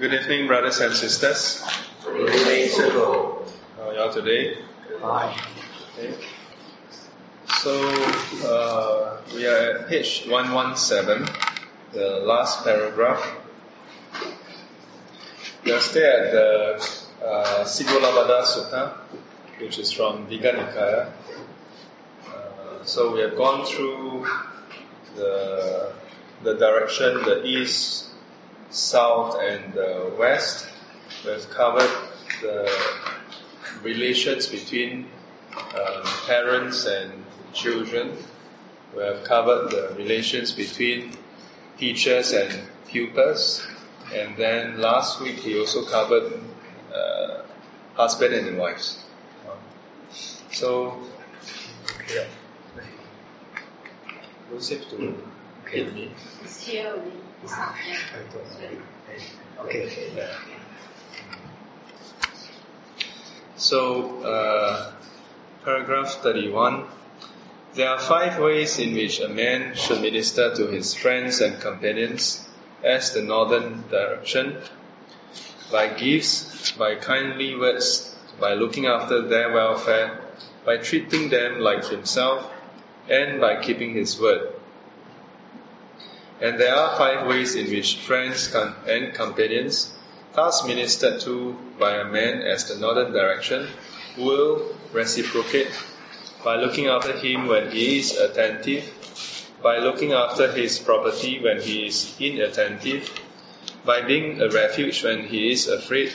Good evening, brothers and sisters. Good evening. How are y'all today? Fine. Okay. So, uh, we are at page 117, the last paragraph. We are still at the uh, Sigalovada Sutta, which is from Digha Nikaya. Uh, so we have gone through the, the direction, the east, south, and the west. We have covered the relations between um, parents and children. We have covered the relations between teachers and pupils. And then last week we also covered uh, husband and wives. So, yeah. Joseph to hit me. It's here only. Okay. So, uh, paragraph 31. There are five ways in which a man should minister to his friends and companions as the northern direction by gifts, by kindly words, by looking after their welfare, by treating them like himself, and by keeping his word. And there are five ways in which friends and companions, thus ministered to by a man as the northern direction, will reciprocate by looking after him when he is attentive, by looking after his property when he is inattentive, by being a refuge when he is afraid,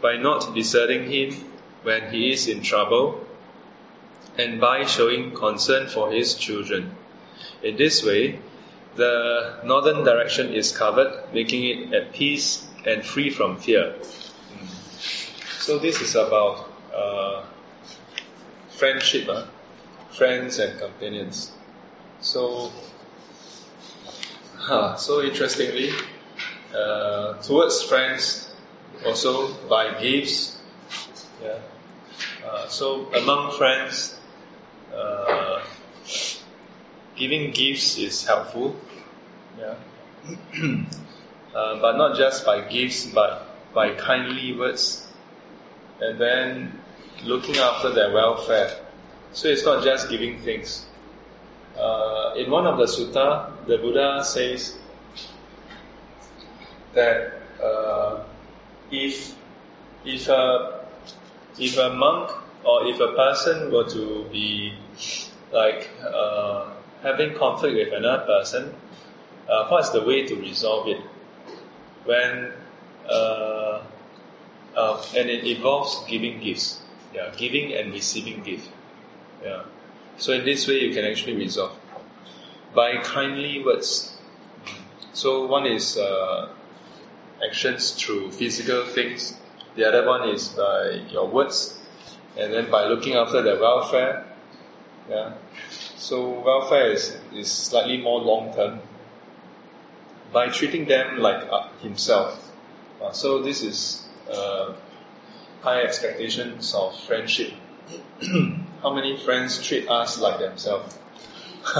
by not deserting him when he is in trouble, and by showing concern for his children. In this way, the northern direction is covered, making it at peace and free from fear. So this is about uh, friendship, huh? friends and companions. So, huh, so interestingly, uh, towards friends, also by gifts. Yeah. Uh, so among friends, uh, giving gifts is helpful. Yeah. uh, but not just by gifts, but by kindly words, and then looking after their welfare. So it's not just giving things. Uh, in one of the sutta, the Buddha says that uh, if if a if a monk or if a person were to be like uh, having conflict with another person, uh, what's the way to resolve it? When uh, uh, and it involves giving gifts, yeah, giving and receiving gift, yeah. So in this way, you can actually resolve by kindly words. So one is uh, actions through physical things. The other one is by your words, and then by looking after their welfare. Yeah. So welfare is, is slightly more long term. By treating them like uh, himself. Uh, so this is uh, high expectations of friendship. How many friends treat us like themselves?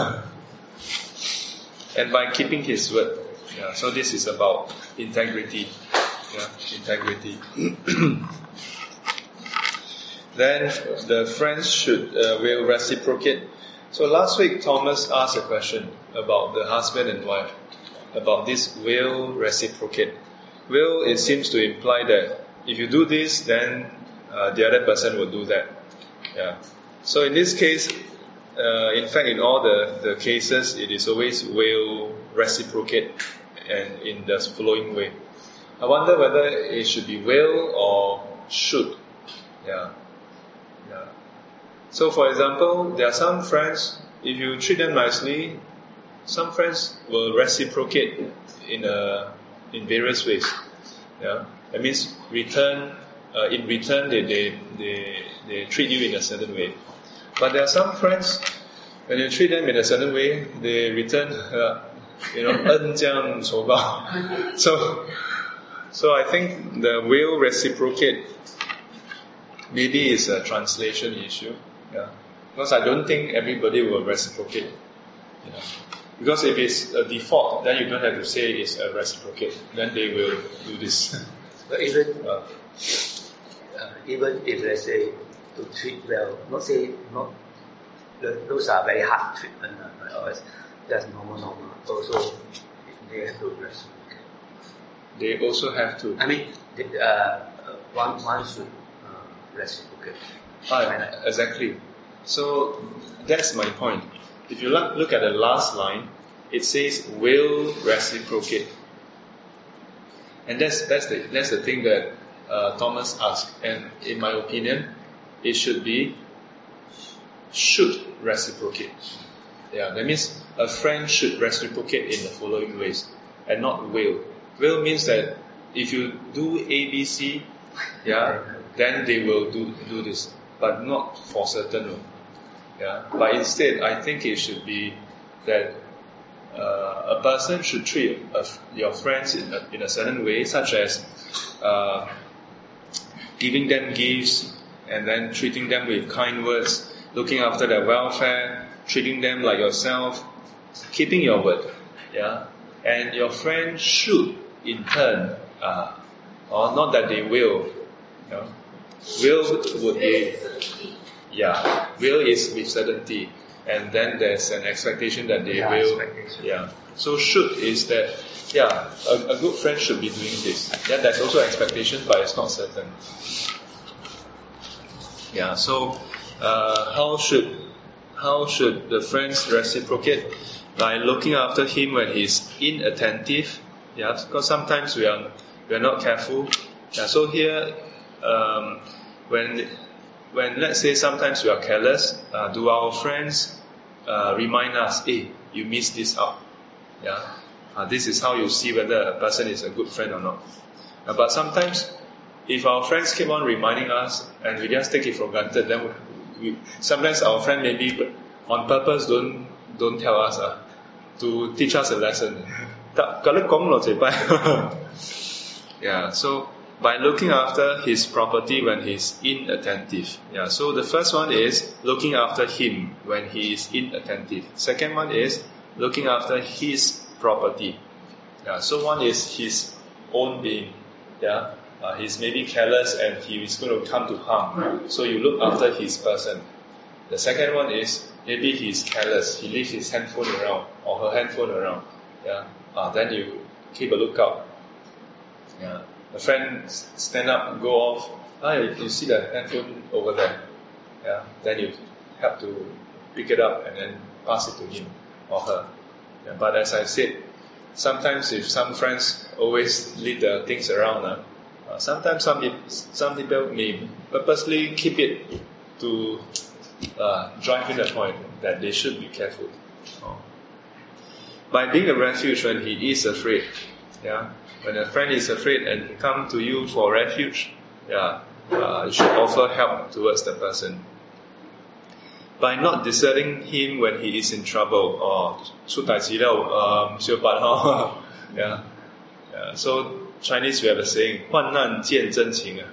and by keeping his word. Yeah, so this is about integrity. Yeah, integrity. then the friends should uh, will reciprocate. So last week Thomas asked a question about the husband and wife, about this will reciprocate. Will it seems to imply that if you do this, then uh, the other person will do that. Yeah. So in this case, uh, in fact, in all the, the cases, it is always will reciprocate and in the following way. I wonder whether it should be will or should. Yeah. So for example, there are some friends, if you treat them nicely, some friends will reciprocate in a, in various ways. Yeah. That means return, uh, in return they, they, they, they treat you in a certain way. But there are some friends, when you treat them in a certain way, they return, uh, you know, 恩将仇报. So, so I think the will reciprocate maybe is a translation issue. Yeah. Because I don't think everybody will reciprocate. Yeah. Because if it's a default, then you don't have to say it's a reciprocate. Then they will do this. But even Uh, uh, even if they say to treat well, not say not the, those are very hard treatment, uh, that's normal normal. Also, they have to reciprocate. they also have to. I mean, the, uh, uh, one one should uh, reciprocate. Ah, exactly. So that's my point. If you look, look at the last line, it says will reciprocate. And that's, that's, the, that's the thing that uh, Thomas asked. And in my opinion, it should be should reciprocate. Yeah, that means a friend should reciprocate in the following ways and not will. Will means that if you do A, B, C, yeah, then they will do, do this, but not for certain. Yeah, but instead, I think it should be that uh, a person should treat a, your friends in a, in a certain way, such as uh, giving them gifts and then treating them with kind words, looking after their welfare, treating them like yourself, keeping your word. Yeah, and your friend should, in turn, uh, or not that they will, you know, will would be yeah, will is with certainty, and then there's an expectation that they Yeah, will. Yeah. So should is that yeah, a, a good friend should be doing this. Yeah, there's also expectation, but it's not certain. Yeah. So uh, how should how should the friends reciprocate? By looking after him when he's inattentive. Yeah, because sometimes we are we are not careful. Yeah, so here um, when when let's say sometimes we are careless, uh, do our friends uh, remind us, hey, you missed this out. Yeah, uh, this is how you see whether a person is a good friend or not. Uh, but sometimes, if our friends keep on reminding us and we just take it for granted, then we, we, sometimes our friend maybe on purpose don't don't tell us uh, to teach us a lesson. Tak- kalau kong lo cepai. Yeah, so by looking after his property when he's inattentive. Yeah, so the first one is looking after him when he is inattentive. Second one is looking after his property. Yeah, so one is his own being. Yeah, uh, he's maybe careless and he is going to come to harm. So you look after his person. The second one is maybe he's careless. He leaves his handphone around or her handphone around. Yeah, uh, then you keep a lookout. Yeah. A friend stand up and go off. Ah, you, see the handphone over there. Yeah. Then you help to pick it up and then pass it to him or her. Yeah, but as I said, sometimes if some friends always leave the things around, uh, uh, sometimes some some people may purposely keep it to uh, drive in the point that they should be careful. Oh. By being a refuge when he is afraid, yeah. When a friend is afraid and come to you for refuge, yeah, uh, you should offer help towards the person. By not deserting him when he is in trouble or 出大事了, um, 小八号, yeah. yeah. So Chinese we have a saying, 患难见真情, ah.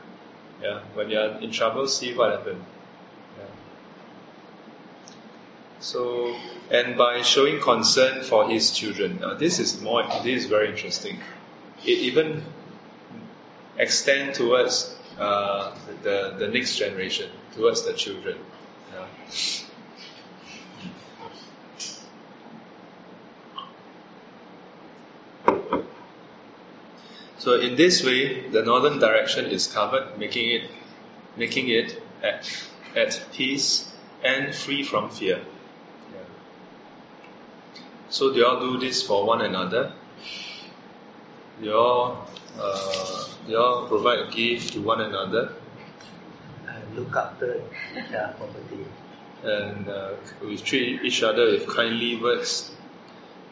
yeah. When you are in trouble, see what happened. Yeah. So, and by showing concern for his children, uh, this is more, this is very interesting. It even extend towards uh, the the next generation, towards the children. So in this way, the northern direction is covered, making it making it at, at peace and free from fear. Yeah. So you all do this for one another? You all, uh, you all provide a gift to one another Uh, look after their property. and uh, we treat each other with kindly words,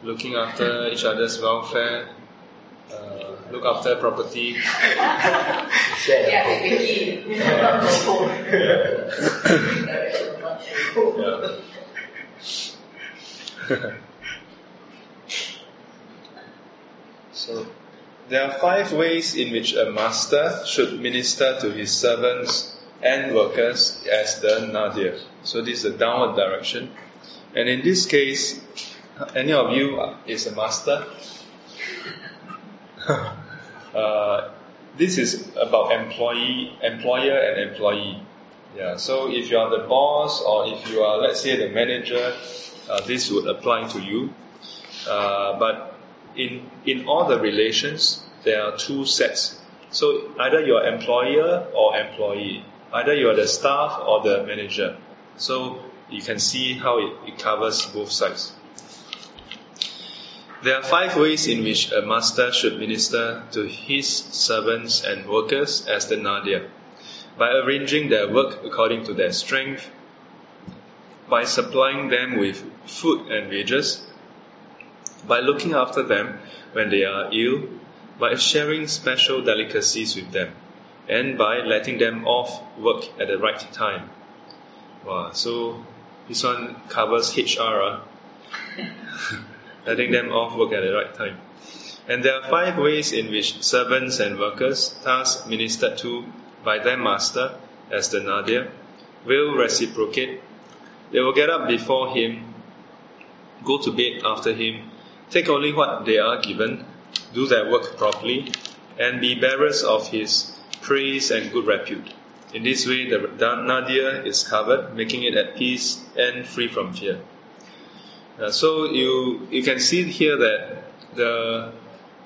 looking after each other's welfare, uh, look after property. Share Yeah, we Yeah. so, there are five ways in which a master should minister to his servants and workers as the nadir. So, this is a downward direction. And in this case, Any of you is a master? uh, this is about employee, employer and employee. Yeah. So if you are the boss or if you are, let's say, the manager, uh, this would apply to you. Uh, but in in all the relations, there are two sets. So either you are employer or employee. Either you are the staff or the manager. So you can see how it, it covers both sides. There are five ways in which a master should minister to his servants and workers as the nadir by arranging their work according to their strength, by supplying them with food and wages, by looking after them when they are ill, by sharing special delicacies with them, and by letting them off work at the right time. Wow, so this one covers HR, uh, letting them off work at the right time. And there are five ways in which servants and workers, thus ministered to by their master, as the nadir, will reciprocate. They will get up before him, go to bed after him, take only what they are given, do their work properly, and be bearers of his praise and good repute. In this way, the nadir is covered, making it at peace and free from fear. Uh, so you you can see here that the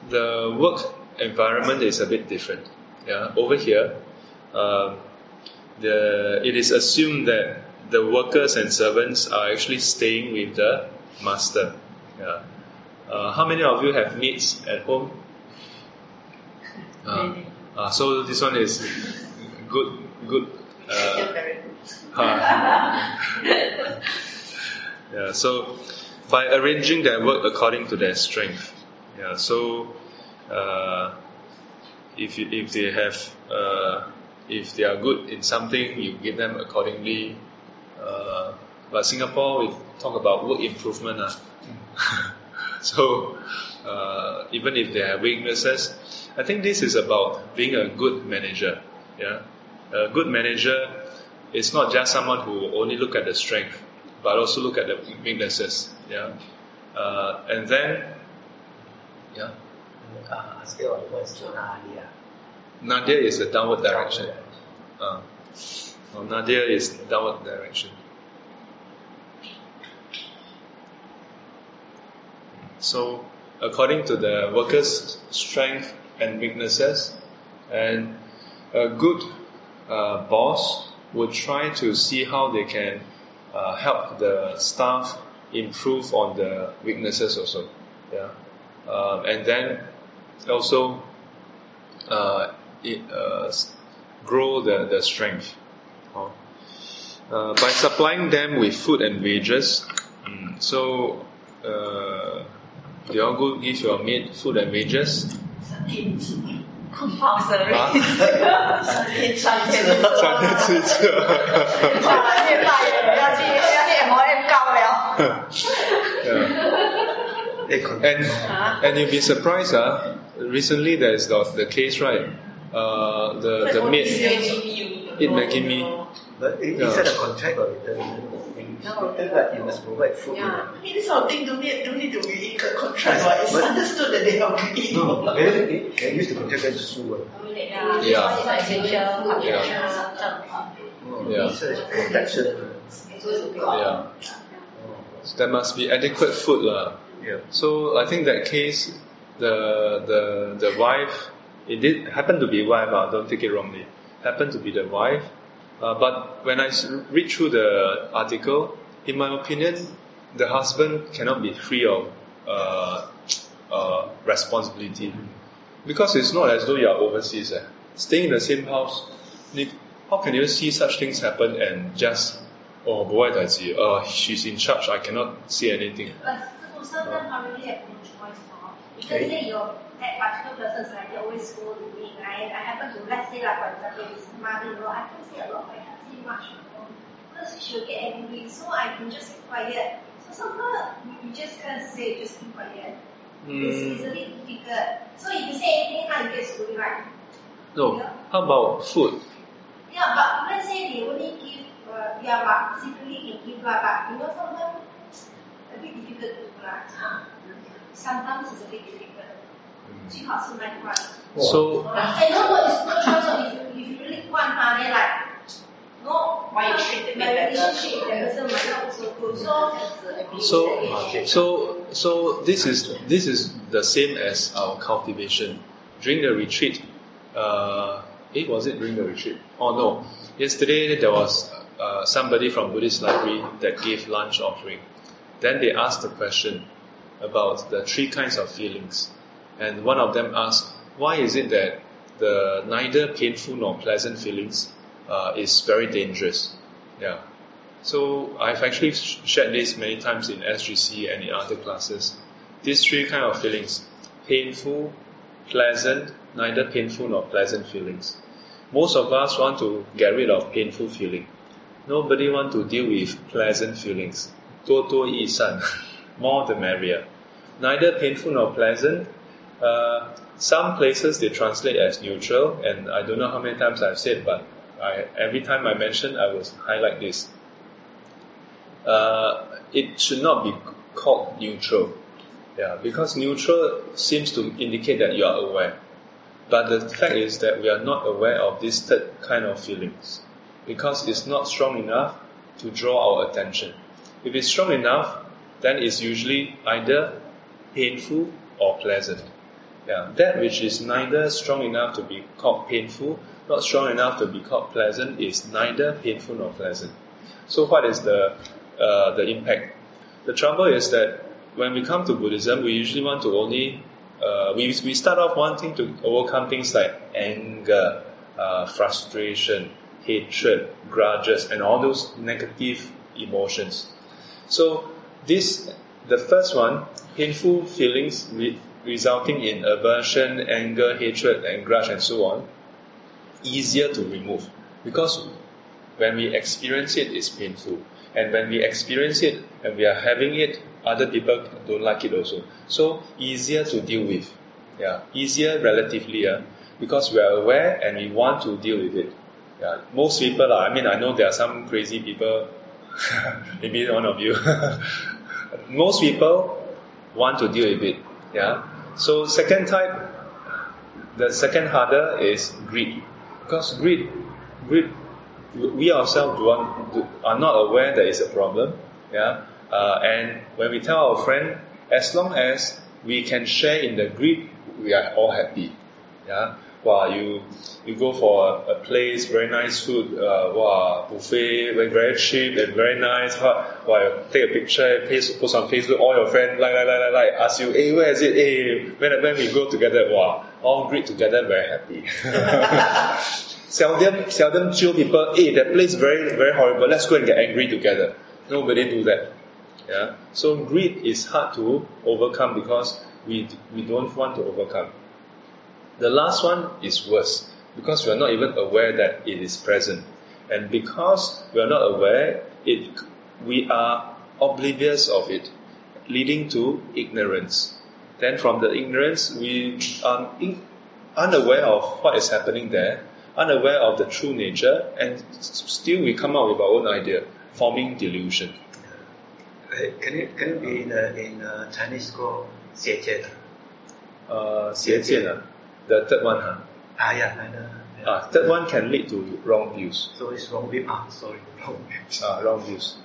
the work environment is a bit different. Yeah, over here, um, the it is assumed that the workers and servants are actually staying with the master. Yeah. Uh, how many of you have maids at home? Uh, uh, so this one is good, good. Uh, yeah. So by arranging their work according to their strength. Yeah. So uh, if you, if they have uh, if they are good in something, you give them accordingly. Uh, but Singapore, we talk about work improvement. Uh. So uh, even if they have weaknesses, I think this is about being a good manager. Yeah, a good manager is not just someone who only look at the strength, but also look at the weaknesses. Yeah, uh, and then yeah. Uh, still, what's nadir? nadir is the downward direction. Uh, well, nadir is downward direction. So, according to the workers' strength and weaknesses, and a good uh, boss would try to see how they can uh, help the staff improve on the weaknesses also. Yeah, uh, and then also uh, it, uh, grow the, the strength. Uh, by supplying them with food and wages, mm, so you all go give your maid so that mages. 好神秘！三天三天吃一次，哇！越大越不要去，要去我也高了。And and you'll be surprised, ah. Recently, there is the, the case, right? Uh, the the maid eat Maggi mee But is that a contract or? Return? No. That you must provide food. Yeah. I mean, this sort of thing don't need, don't need to be in a contract. Right? It's But- understood that they have to eat. No, maybe they can use the contract and sue. uh. Yeah. Yeah. essential Yeah. Oh, Yeah. This is protection. Yeah. So there must be adequate food, lah. Yeah. So I think that case, the the the wife, it did happen to be wife. Uh, don't take it wrongly. Happened to be the wife. Uh, but I read through the article, in my opinion, the husband cannot be free of uh, uh, responsibility because it's not as though you are overseas. Eh. Staying in the same house, how can you see such things happen and just oh boy that's uh she's in charge I cannot see anything. But family have no choice. Because say your that particular person like they always go to me, right? I happen to let's say like for example it's mother-in-law, I can say a lot, but I can't say much. You know? Because she'll get angry, so I can just keep quiet. So sometimes you, just can't say, just keep quiet. It's Mm, easily difficult. So if you say anything, now you get scolded, right? no, how about food? Yeah, but let's say they only give, uh, yeah, but secretly can give lah, but you know sometimes a bit difficult to lah sometimes it's a bit difficult. Mm. So not choice of if, you really want like so. So so this is this is the same as our cultivation. During the retreat, uh, it was it during the retreat? Oh no, yesterday there was uh, somebody from Buddhist library that gave lunch offering. Then they asked the question, about the three kinds of feelings, and one of them asked, "Why is it that the neither painful nor pleasant feelings uh, is very dangerous?" Yeah. So I've actually sh- shared this many times in SGC and in other classes. These three kind of feelings: painful, pleasant, neither painful nor pleasant feelings. Most of us want to get rid of painful feeling. Nobody want to deal with pleasant feelings. 多多益善, more the merrier. Neither painful nor pleasant. Uh, some places they translate as neutral, and I don't know how many times I've said, but I, every time I mention, I will highlight this uh, it should not be called neutral. Yeah, because neutral seems to indicate that you are aware. But the fact is that we are not aware of this third kind of feelings because it's not strong enough to draw our attention. If it's strong enough, then it's usually either painful or pleasant. Yeah, that which is neither strong enough to be called painful, not strong enough to be called pleasant, is neither painful nor pleasant. So, what is the uh, the impact? The trouble is that when we come to Buddhism, we usually want to only uh, we we start off wanting to overcome things like anger, uh, frustration, hatred, grudges, and all those negative emotions. So this the first one, painful feelings re- resulting in aversion, anger, hatred, and grudge, and so on, easier to remove because when we experience it, it's painful. And when we experience it and we are having it, other people don't like it also. So easier to deal with. Yeah, easier relatively, yeah, because we are aware and we want to deal with it. Yeah, most people, I mean, I know there are some crazy people, maybe one of you. most people want to deal with it. Yeah. So second type, the second harder is greed, because greed, greed we ourselves do are not aware that it's a problem. Yeah, uh, and when we tell our friend, as long as we can share in the greed, we are all happy. Yeah, wow, you you go for a, a place, very nice food, uh, wow, buffet, very, cheap and very nice. Wow, wow, take a picture, post, post on Facebook, all your friends like like like like, ask you, hey, where is it? Hey, when when we go together, wow, all greet together, very happy. seldom seldom jio people, hey, that place very very horrible. Let's go and get angry together. Nobody do that. Yeah. So greed is hard to overcome because we we don't want to overcome. The last one is worse because we are not even aware that it is present, and because we are not aware, it we are oblivious of it, leading to ignorance. Then from the ignorance, we are in, unaware of what is happening there, unaware of the true nature, and still we come up with our own idea, forming delusion. Uh, can it can it be in uh, in uh, Chinese called 邪见? Uh, 邪见, uh, the third one, huh? Ah, yeah, yeah. Ah, third one can lead to wrong views. So it's wrong view. Ah, sorry, wrong view. Uh, wrong views.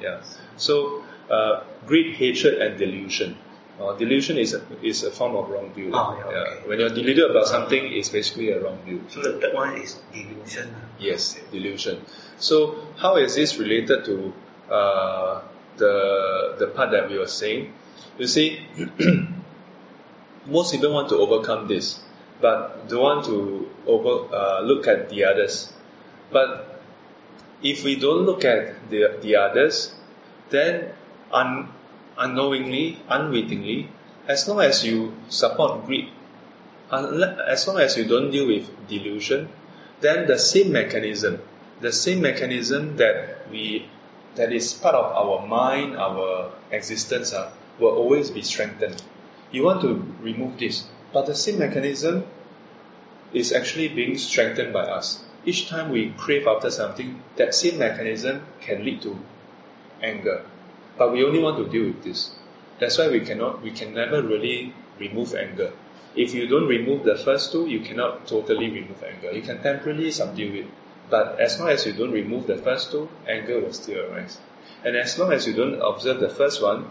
Yeah. So uh, greed, hatred, and delusion. Uh, delusion is a, is a form of wrong view. Oh, yeah, okay. When you're deluded about something, it's basically a wrong view. So the third one is delusion. Yes, delusion. So how is this related to uh, the the part that we were saying? You see, most people want to overcome this, but don't want to over uh, look at the others. But if we don't look at the the others, then un, unknowingly, unwittingly, as long as you support greed, as long as you don't deal with delusion, then the same mechanism, the same mechanism that we that is part of our mind, our existence, uh, will always be strengthened. You want to remove this, but the same mechanism is actually being strengthened by us. Each time we crave after something, that same mechanism can lead to anger. But we only want to deal with this. That's why we cannot, we can never really remove anger. If you don't remove the first two, you cannot totally remove anger. You can temporarily subdue it. But as long as you don't remove the first two, anger will still arise. And as long as you don't observe the first one,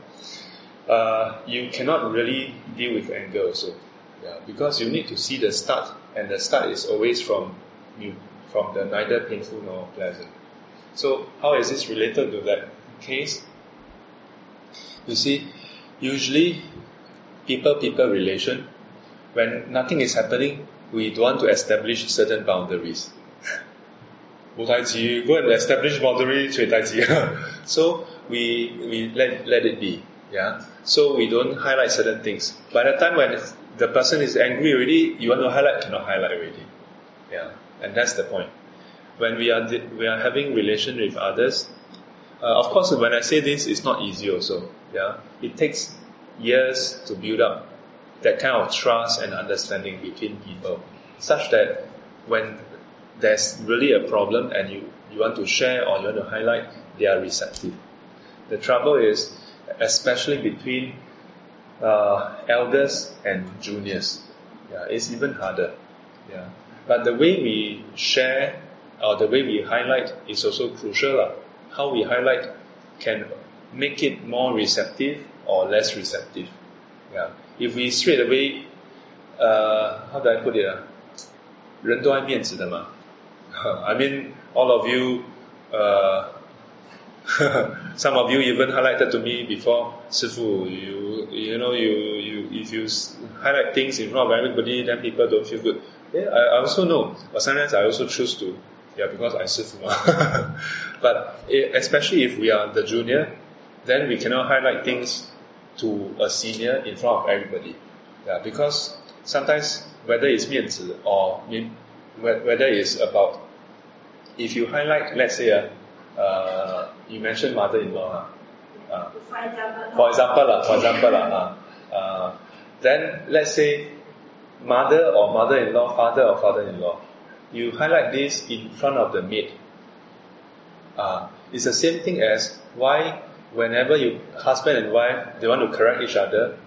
uh, you cannot really deal with anger also. Yeah, because you need to see the start, and the start is always from you, from the neither painful nor pleasant. So how is this related to that case? You see, usually people-people relation, when nothing is happening, we don't want to establish certain boundaries. go and establish boundary, So we, we let, let it be. Yeah. So we don't highlight certain things. By the time when the person is angry already, you want to highlight, cannot highlight already. Yeah. And that's the point. When we are we are having relation with others, uh, of course, when I say this, it's not easy also. Yeah. It takes years to build up that kind of trust and understanding between people, such that when there's really a problem and you, you want to share or you want to highlight, they are receptive. The trouble is, especially between uh, elders and juniors, yeah, it's even harder. Yeah. But the way we share or the way we highlight is also crucial. Uh. How we highlight can make it more receptive or less receptive. Yeah. If we straight away, uh, how do I put it? Uh, 人都爱面子的嘛。I mean, all of you, uh, some of you even highlighted to me before, Sifu, you, you know, you, you, if you highlight things in front of everybody, then people don't feel good. Yeah, I, I also know, but sometimes I also choose to, yeah, because I Sifu. but especially if we are the junior, then we cannot highlight things to a senior in front of everybody. Yeah, because sometimes whether it's 面子 or whether it's about if you highlight, let's say, uh, uh, you mentioned mother-in-law, uh, For example. for example, uh, for example, uh, uh, then let's say mother or mother-in-law, father or father-in-law, you highlight this in front of the maid. Uh, it's the same thing as why whenever you husband and wife they want to correct each other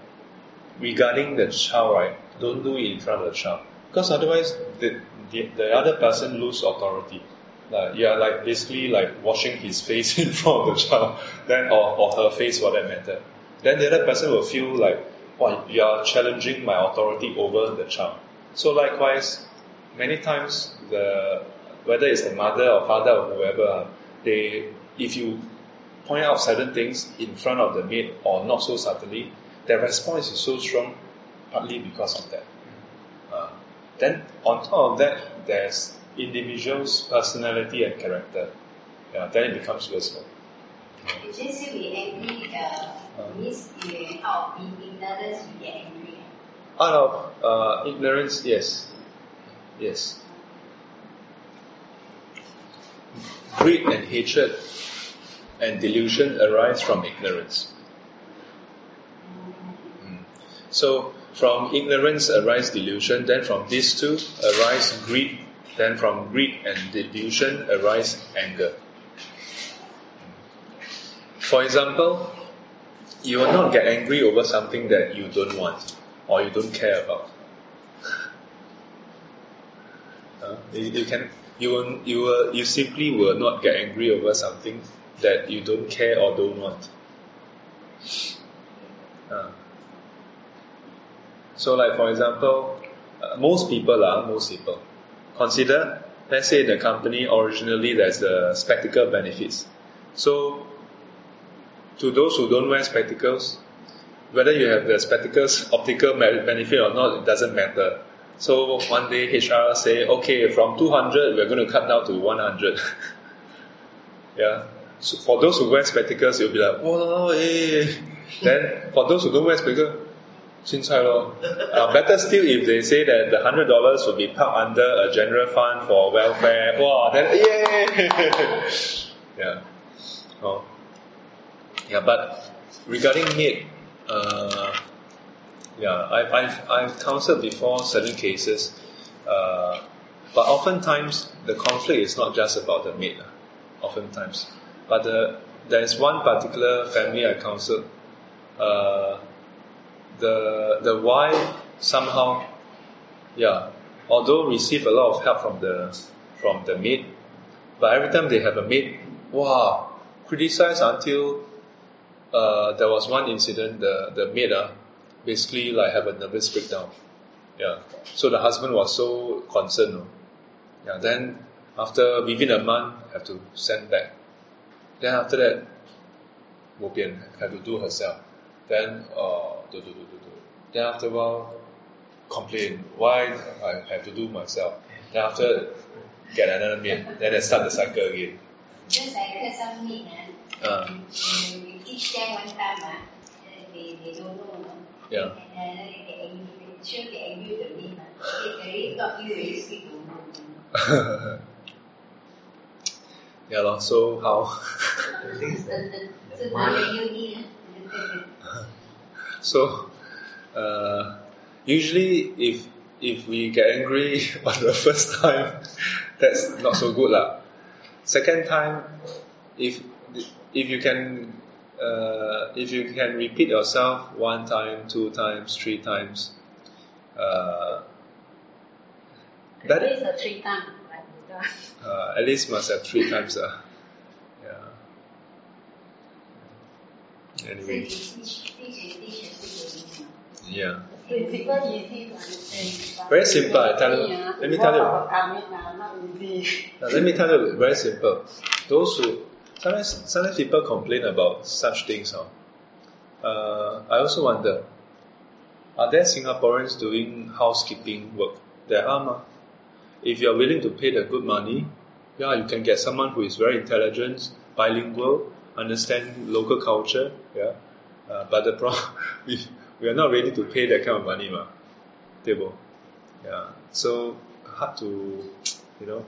regarding the child, right? Don't do it in front of the child because otherwise the the, the other person lose authority. Like are like basically like washing his face in front of the child, then or, or her face for that matter. Then the other person will feel like, oh, you are challenging my authority over the child. So likewise, many times the whether it's the mother or father or whoever, they if you point out certain things in front of the maid or not so subtly, their response is so strong, partly because of that. Uh, then on top of that, there's individual's personality and character. Yeah, then it becomes useful. Since we angry, uh, means we out of ignorance we get angry. Out of uh, ignorance, yes. Yes. Greed and hatred and delusion arise from ignorance. Mm. So, from ignorance arise delusion, then from these two arise greed then from greed and delusion arise anger. For example, you will not get angry over something that you don't want or you don't care about. Uh, you, you, can you will, you will, you simply will not get angry over something that you don't care or don't want. Uh, so, like for example, uh, most people are most people Consider, let's say the company originally there's the spectacle benefits. So, to those who don't wear spectacles, whether you have the spectacles optical benefit or not, it doesn't matter. So one day HR say, okay, from 200 we're going to cut down to 100. yeah. So for those who wear spectacles, you'll be like, whoa, eh. Then for those who don't wear spectacles, 青菜 lor. Uh, better still if they say that the hundred dollars will be parked under a general fund for welfare. Wow, then yay! yeah. Oh. Yeah, but regarding maid, uh, yeah, I, I've, I've counseled before certain cases, uh, but oftentimes the conflict is not just about the maid, uh, oftentimes. But the, there is one particular family I counseled uh, the the wife somehow, yeah, although receive a lot of help from the from the maid, but every time they have a maid, wow, criticize until uh, there was one incident the the maid uh, basically like have a nervous breakdown. Yeah, so the husband was so concerned. no. Yeah, then after within a month have to send back. Then after that, bo pian have to do herself. Then uh, do do do do do. Then after a while, complain why I have to do myself. Then after get another meal. Then they start the cycle again. Just like uh, some meat, Uh, uh, you teach them one time, uh, they, they don't know. Yeah. And uh, they get angry, sure get angry with the. Uh. They already taught you, already speak to know. yeah, lor, so how? The thing is that So now they you need. uh, usually if if we get angry on the first time, that's not so good lah. Second time, if if you can uh, if you can repeat yourself one time, two times, three times, uh, At least a three times, uh, at least must have three times. Uh, yeah. So Anyway, they teach, teach and teach and teach and teach. yeah. Principle easy to understand. Very simple, I tell you. Let me tell you. walk of karmic are not easy. Now, let me tell you, very simple. Those who sometimes sometimes people complain about such things. Huh? Uh, I also wonder, are there Singaporeans doing housekeeping work? There are, ma. If you are willing to pay the good money, yeah, you can get someone who is very intelligent, bilingual, understand local culture. Yeah, uh, but the problem we we are not ready to pay that kind of money, ma. Table. Yeah, so hard to, you know.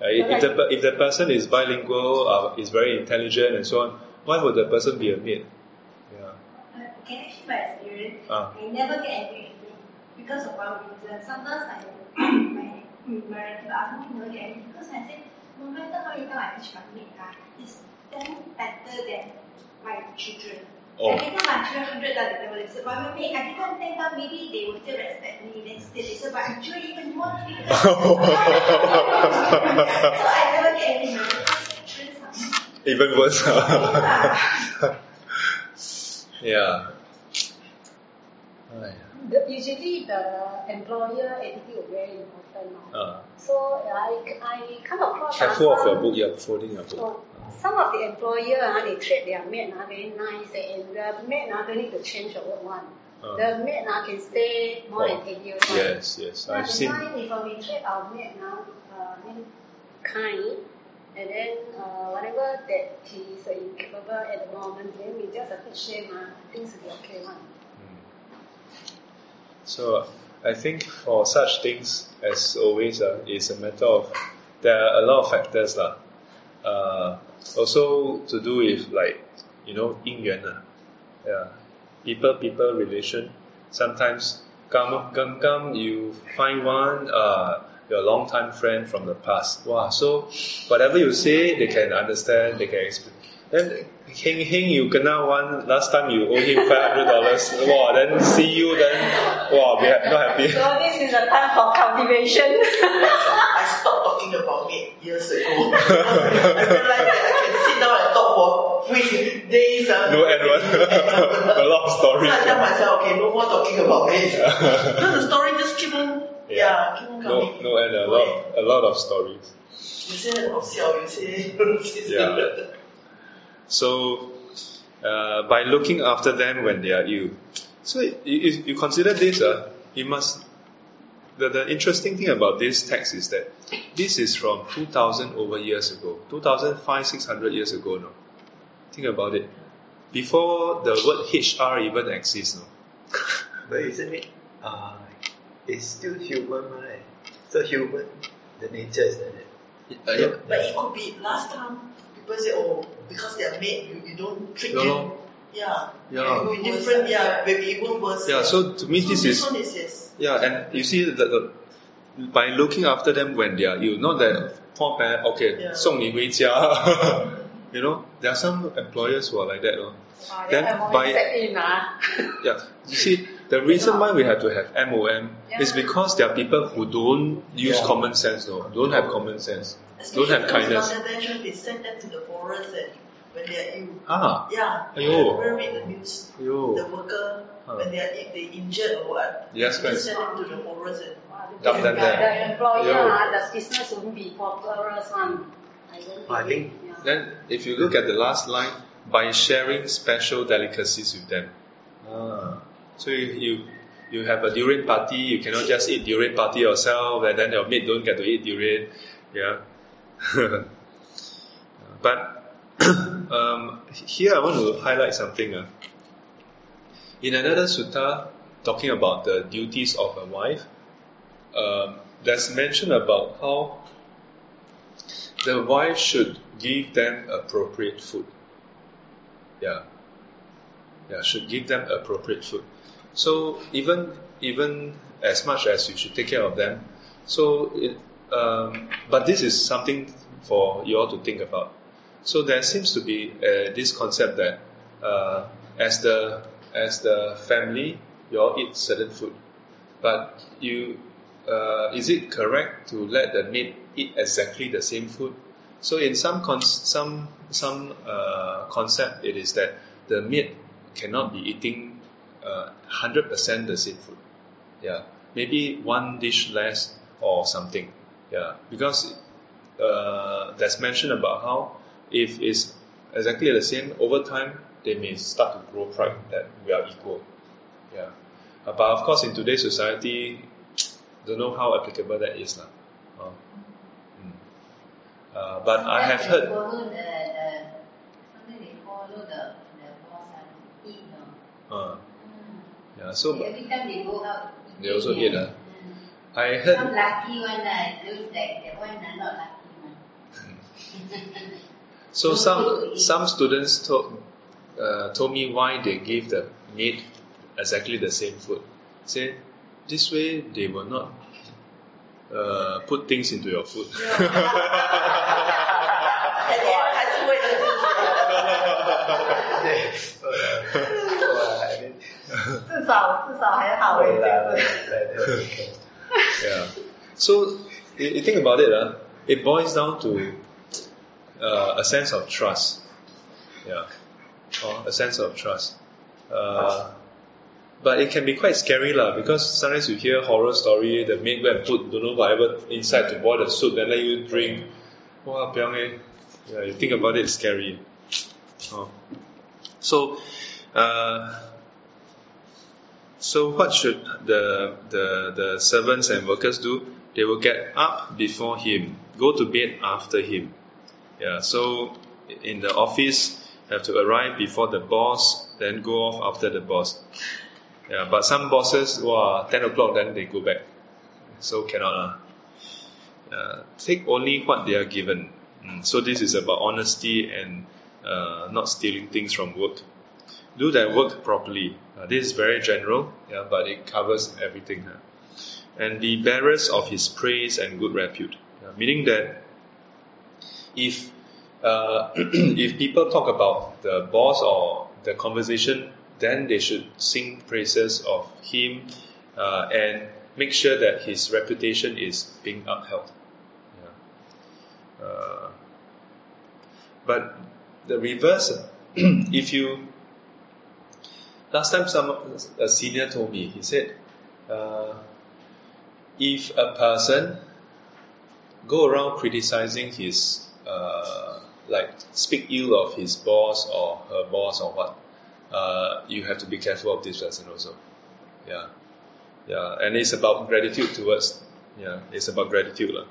Uh, if, the, if the person is bilingual, uh, is very intelligent and so on, why would the person be a maid? Yeah. Uh, Can I share my experience? Ah. I never get angry because of one reason. Sometimes I, my, my relative ask me never get angry because I say, no matter how you time I teach my maid, it's damn better than my children. Oh. Every time my children hundred times they will listen, but my maid, every time ten times maybe they will still respect me, then still listen, but I children even more because so I never get angry because children are Even worse. yeah. yeah. The, usually the employer attitude very important. Uh, So I, I come across careful of your book, you're folding your book. Oh, some of the employer ah, they treat their maid ah, very nice and the maid ah, don't need to change the word one. Uh. The maid ah, can stay more Oh, than eight years. Yes, yes. Yeah, I've seen. why if uh, we treat our maid now, uh, kind, and then uh, whatever that he is uh, incapable at the moment, then we just appreciate uh, things will be okay one. So I think for such things, as always, uh, it's a matter of there are a lot of factors lah. Uh, also to do with like you know 姻缘 uh, yeah, people people relation. Sometimes come come come you find one uh, your long time friend from the past. Wow, so whatever you say they can understand, they can explain. Then Heng Heng you kena one last time you owe him five hundred dollars. Wow, then see you then wow we are not happy. So this is a time for cultivation. I stopped talking about it years ago. I realized that I can sit down and talk for weeks, days. Uh, No end one. a lot of stories. So I tell myself, okay, no more talking about it. Because the story just keep on, yeah, keep on No coming. no and a lot a lot of stories. 有些很好笑，有些有些是 Yeah. So, uh, by looking after them when they are ill, so if you, you consider this, uh, you must. The, the interesting thing about this text is that this is from 2000 over years ago, 2005, 600 years ago, no? Think about it. Before the word HR even exists, no? But isn't it? Uh, it's still human, right? So human, the nature is like that. Uh, yeah. But it could be last time people say, oh, because they are made, you, you don't treat Yeah, them. lor. Yeah. Yeah. It could be different, yeah, maybe even worse. Yeah, so to me So this this is one is yes. Yeah, and you see that the, by looking after them when they are ill, not that poor parent, okay, Yeah. 送你回家. You know, there are some employers who are like that. Oh. Wow, Then then by- step in, ah. Yeah, you see, the reason why we have to have MOM is Yeah. because there are people who don't use Yeah. common sense, no, don't have common sense, don't have kindness. Bangladesh, they send them to the forest and when they are ill. Ah, Yeah, Aiyo. ever read the news? Yo. The worker, Huh. when they are if they injured or what, Yes, they right. send them to the forest and Dump them there. The employer, Yo. ah, the business won't be prosperous one. I don't I think- yeah. Then, if you look at the last line, by sharing special delicacies with them. Ah. So you, you you have a durian party, you cannot just eat durian party yourself, and then your mate don't get to eat durian. Yeah. but um, here I want to highlight something. Uh. In another sutta talking about the duties of a wife, um, there's mention about how the wife should give them appropriate food. Yeah. Yeah, should give them appropriate food. So even even as much as you should take care of them, so it, um, but this is something for you all to think about. So there seems to be uh, this concept that uh, as the as the family, you all eat certain food, but you uh, is it correct to let the maid eat exactly the same food? So in some con- some some uh, concept, it is that the maid cannot be eating uh, hundred percent the same food. Yeah, maybe one dish less or something. Yeah, because uh, there's mention about how if it's exactly the same over time, they may start to grow pride that we are equal. Yeah, Uh, but of course in today's society, don't know how applicable that is lah. Uh, mm. Uh, but I have heard. follow the, the something they follow the the boss and eat no. Uh, Mm. yeah, so Every time they go out, They also eat, ah. I Some heard. lucky one lah, those that that one are not lucky. So some some students told uh, told me why they give the maid exactly the same food. Say this way they will not uh, put things into your food. yeah. So you, think about it, uh, it boils down to uh, a sense of trust. Yeah, or a sense of trust. Uh, but it can be quite scary lah because sometimes you hear horror story, the maid go put don't know whatever inside to boil the soup, then let you drink. Wow, piang eh. Yeah, you think about it, it's scary. Oh. So, uh, so what should the, the, the servants and workers do? They will get up before him, go to bed after him. Yeah, so in the office, have to arrive before the boss, then go off after the boss. Yeah, but some bosses, wow, 10 o'clock, then they go back. So cannot. Uh. Take only what they are given. Mm, so this is about honesty and uh, not stealing things from work do their work properly. Uh, this is very general, yeah, but it covers everything. huh? And the bearers of his praise and good repute. Yeah, meaning that if uh, if people talk about the boss or the conversation, then they should sing praises of him uh, and make sure that his reputation is being upheld. Yeah. Uh, but the reverse, if you last time some a senior told me he said uh, if a person go around criticizing his uh, like speak ill of his boss or her boss or what uh, you have to be careful of this person also. Yeah. Yeah. And it's about gratitude towards yeah it's about gratitude lah.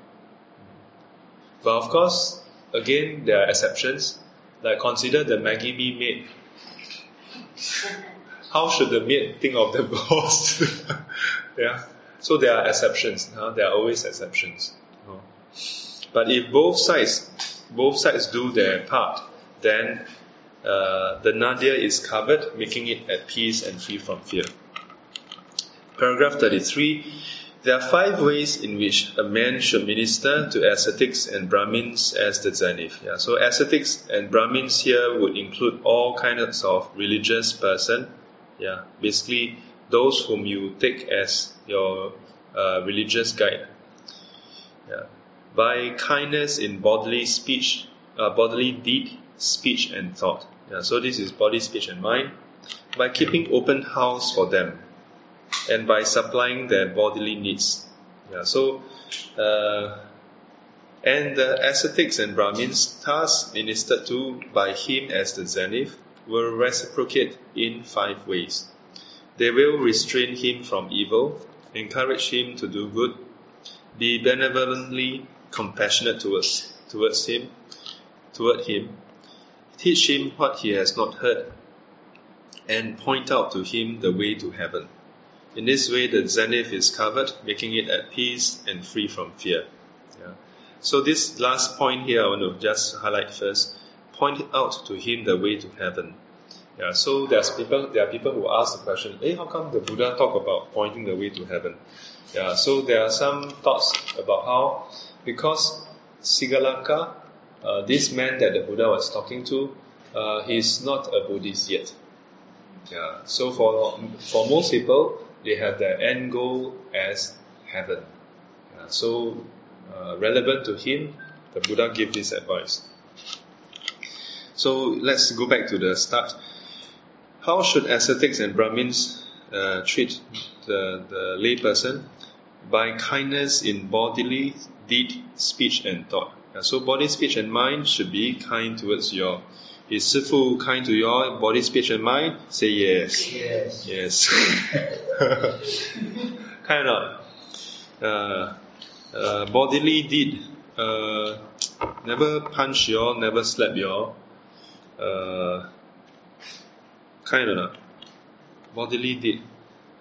but of course again there are exceptions. Like consider the Maggi Mee maid how should the maid think of the boss? yeah. So there are exceptions. Huh? There are always exceptions. But if both sides, both sides do their part, then uh, the nadir is covered, making it at peace and free from fear. Paragraph 33. There are five ways in which a man should minister to ascetics and Brahmins as the zenith. Yeah, so ascetics and Brahmins here would include all kinds of religious person. Yeah, basically those whom you take as your uh, religious guide. Yeah. By kindness in bodily speech, uh, bodily deed, speech and thought. Yeah, so this is body, speech and mind. By keeping open house for them and by supplying their bodily needs. Yeah, so, uh, and the ascetics and Brahmins, thus ministered to by him as the zenith, will reciprocate in five ways. They will restrain him from evil, encourage him to do good, be benevolently compassionate towards towards him, toward him, teach him what he has not heard, and point out to him the way to heaven. In this way, the zenith is covered, making it at peace and free from fear. Yeah. So this last point here, I want to just highlight first. Point out to him the way to heaven. Yeah. So there's people, there are people who ask the question, "Hey, how come the Buddha talk about pointing the way to heaven?" Yeah. So there are some thoughts about how, because Sigalaka, uh, this man that the Buddha was talking to, uh, he's not a Buddhist yet. Yeah. So for for most people, they have their end goal as heaven. Yeah, so, uh, relevant to him, the Buddha gave this advice. So, let's go back to the start. How should ascetics and Brahmins uh, treat the, the layperson? By kindness in bodily, deed, speech, and thought. Yeah, so, body, speech, and mind should be kind towards your is Sifu kind to your body, speech, and mind? Say yes. Yes. Yes. kind of. Uh, uh, bodily deed. Uh, never punch y'all, never slap you Uh, kind of. Bodily deed.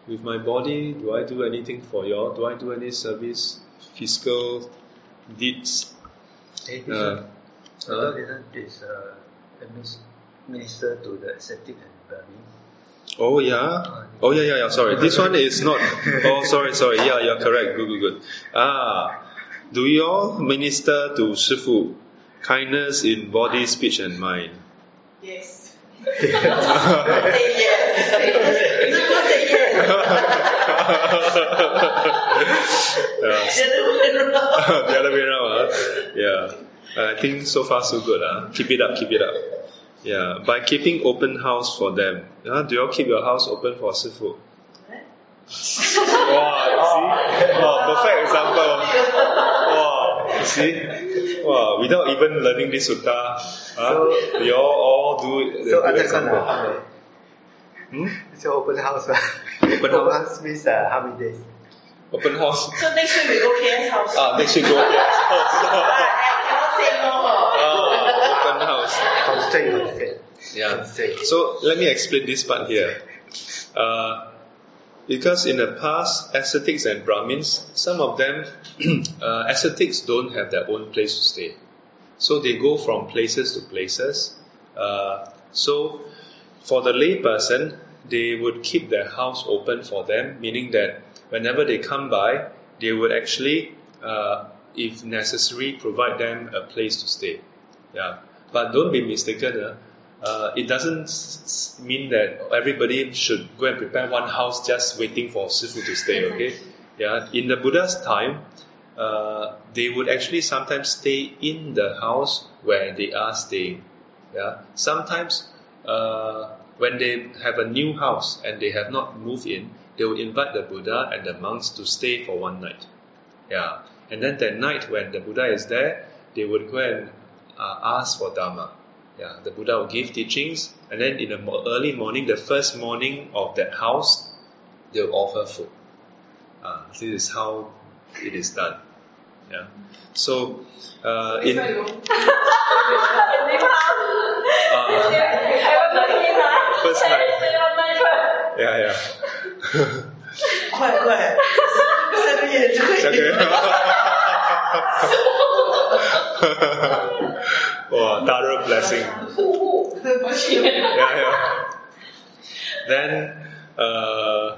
With my body, do I do anything for y'all? Do I do any service, physical deeds? Hey, Uh, uh, is uh, minister to the ascetic and Brahmin. Oh yeah. Oh yeah, yeah, yeah. Sorry, this one is not. Oh, sorry, sorry. Yeah, you're correct. Good, good, good. Ah, do you all minister to Shifu kindness in body, speech, and mind? Yes. say yes. Say yes. Yeah. The other way around. the other way around, huh? Yeah. I think so far so good, huh? Keep it up, keep it up. Yeah. By keeping open house for them. Huh? Do you all keep your house open for Shifu? wow, see? Wow, perfect example. Wow, you see? Wow, without even learning this sutta, huh? we all, all do it. So, good other example. uh, Hmm? it's open house. Open house. means uh, how many days? Open house. So next week we go KS house. Ah, next week go yes. I cannot say no. oh, open house. Constraint, constraint. Yeah. Constraint. So let me explain this part here. Uh, because in the past, ascetics and Brahmins, some of them, uh, ascetics don't have their own place to stay. So they go from places to places. Uh, so for the lay person, they would keep their house open for them, meaning that whenever they come by, they would actually, uh, if necessary, provide them a place to stay. Yeah, but don't be mistaken. Uh, uh, it doesn't mean that everybody should go and prepare one house just waiting for Sifu to stay. Okay, yeah. In the Buddha's time, uh, they would actually sometimes stay in the house where they are staying. Yeah. Sometimes, uh, when they have a new house and they have not moved in, they will invite the Buddha and the monks to stay for one night. Yeah. And then that night when the Buddha is there, they would go and uh, ask for Dharma Yeah, the Buddha will give teachings, and then in the mo- early morning, the first morning of that house, they will offer food. Uh, this is how it is done. Yeah. So, uh, in, uh, first night. Yeah, yeah. 快快，三个月就可以。 wow, thorough blessing. yeah, yeah. Then, uh,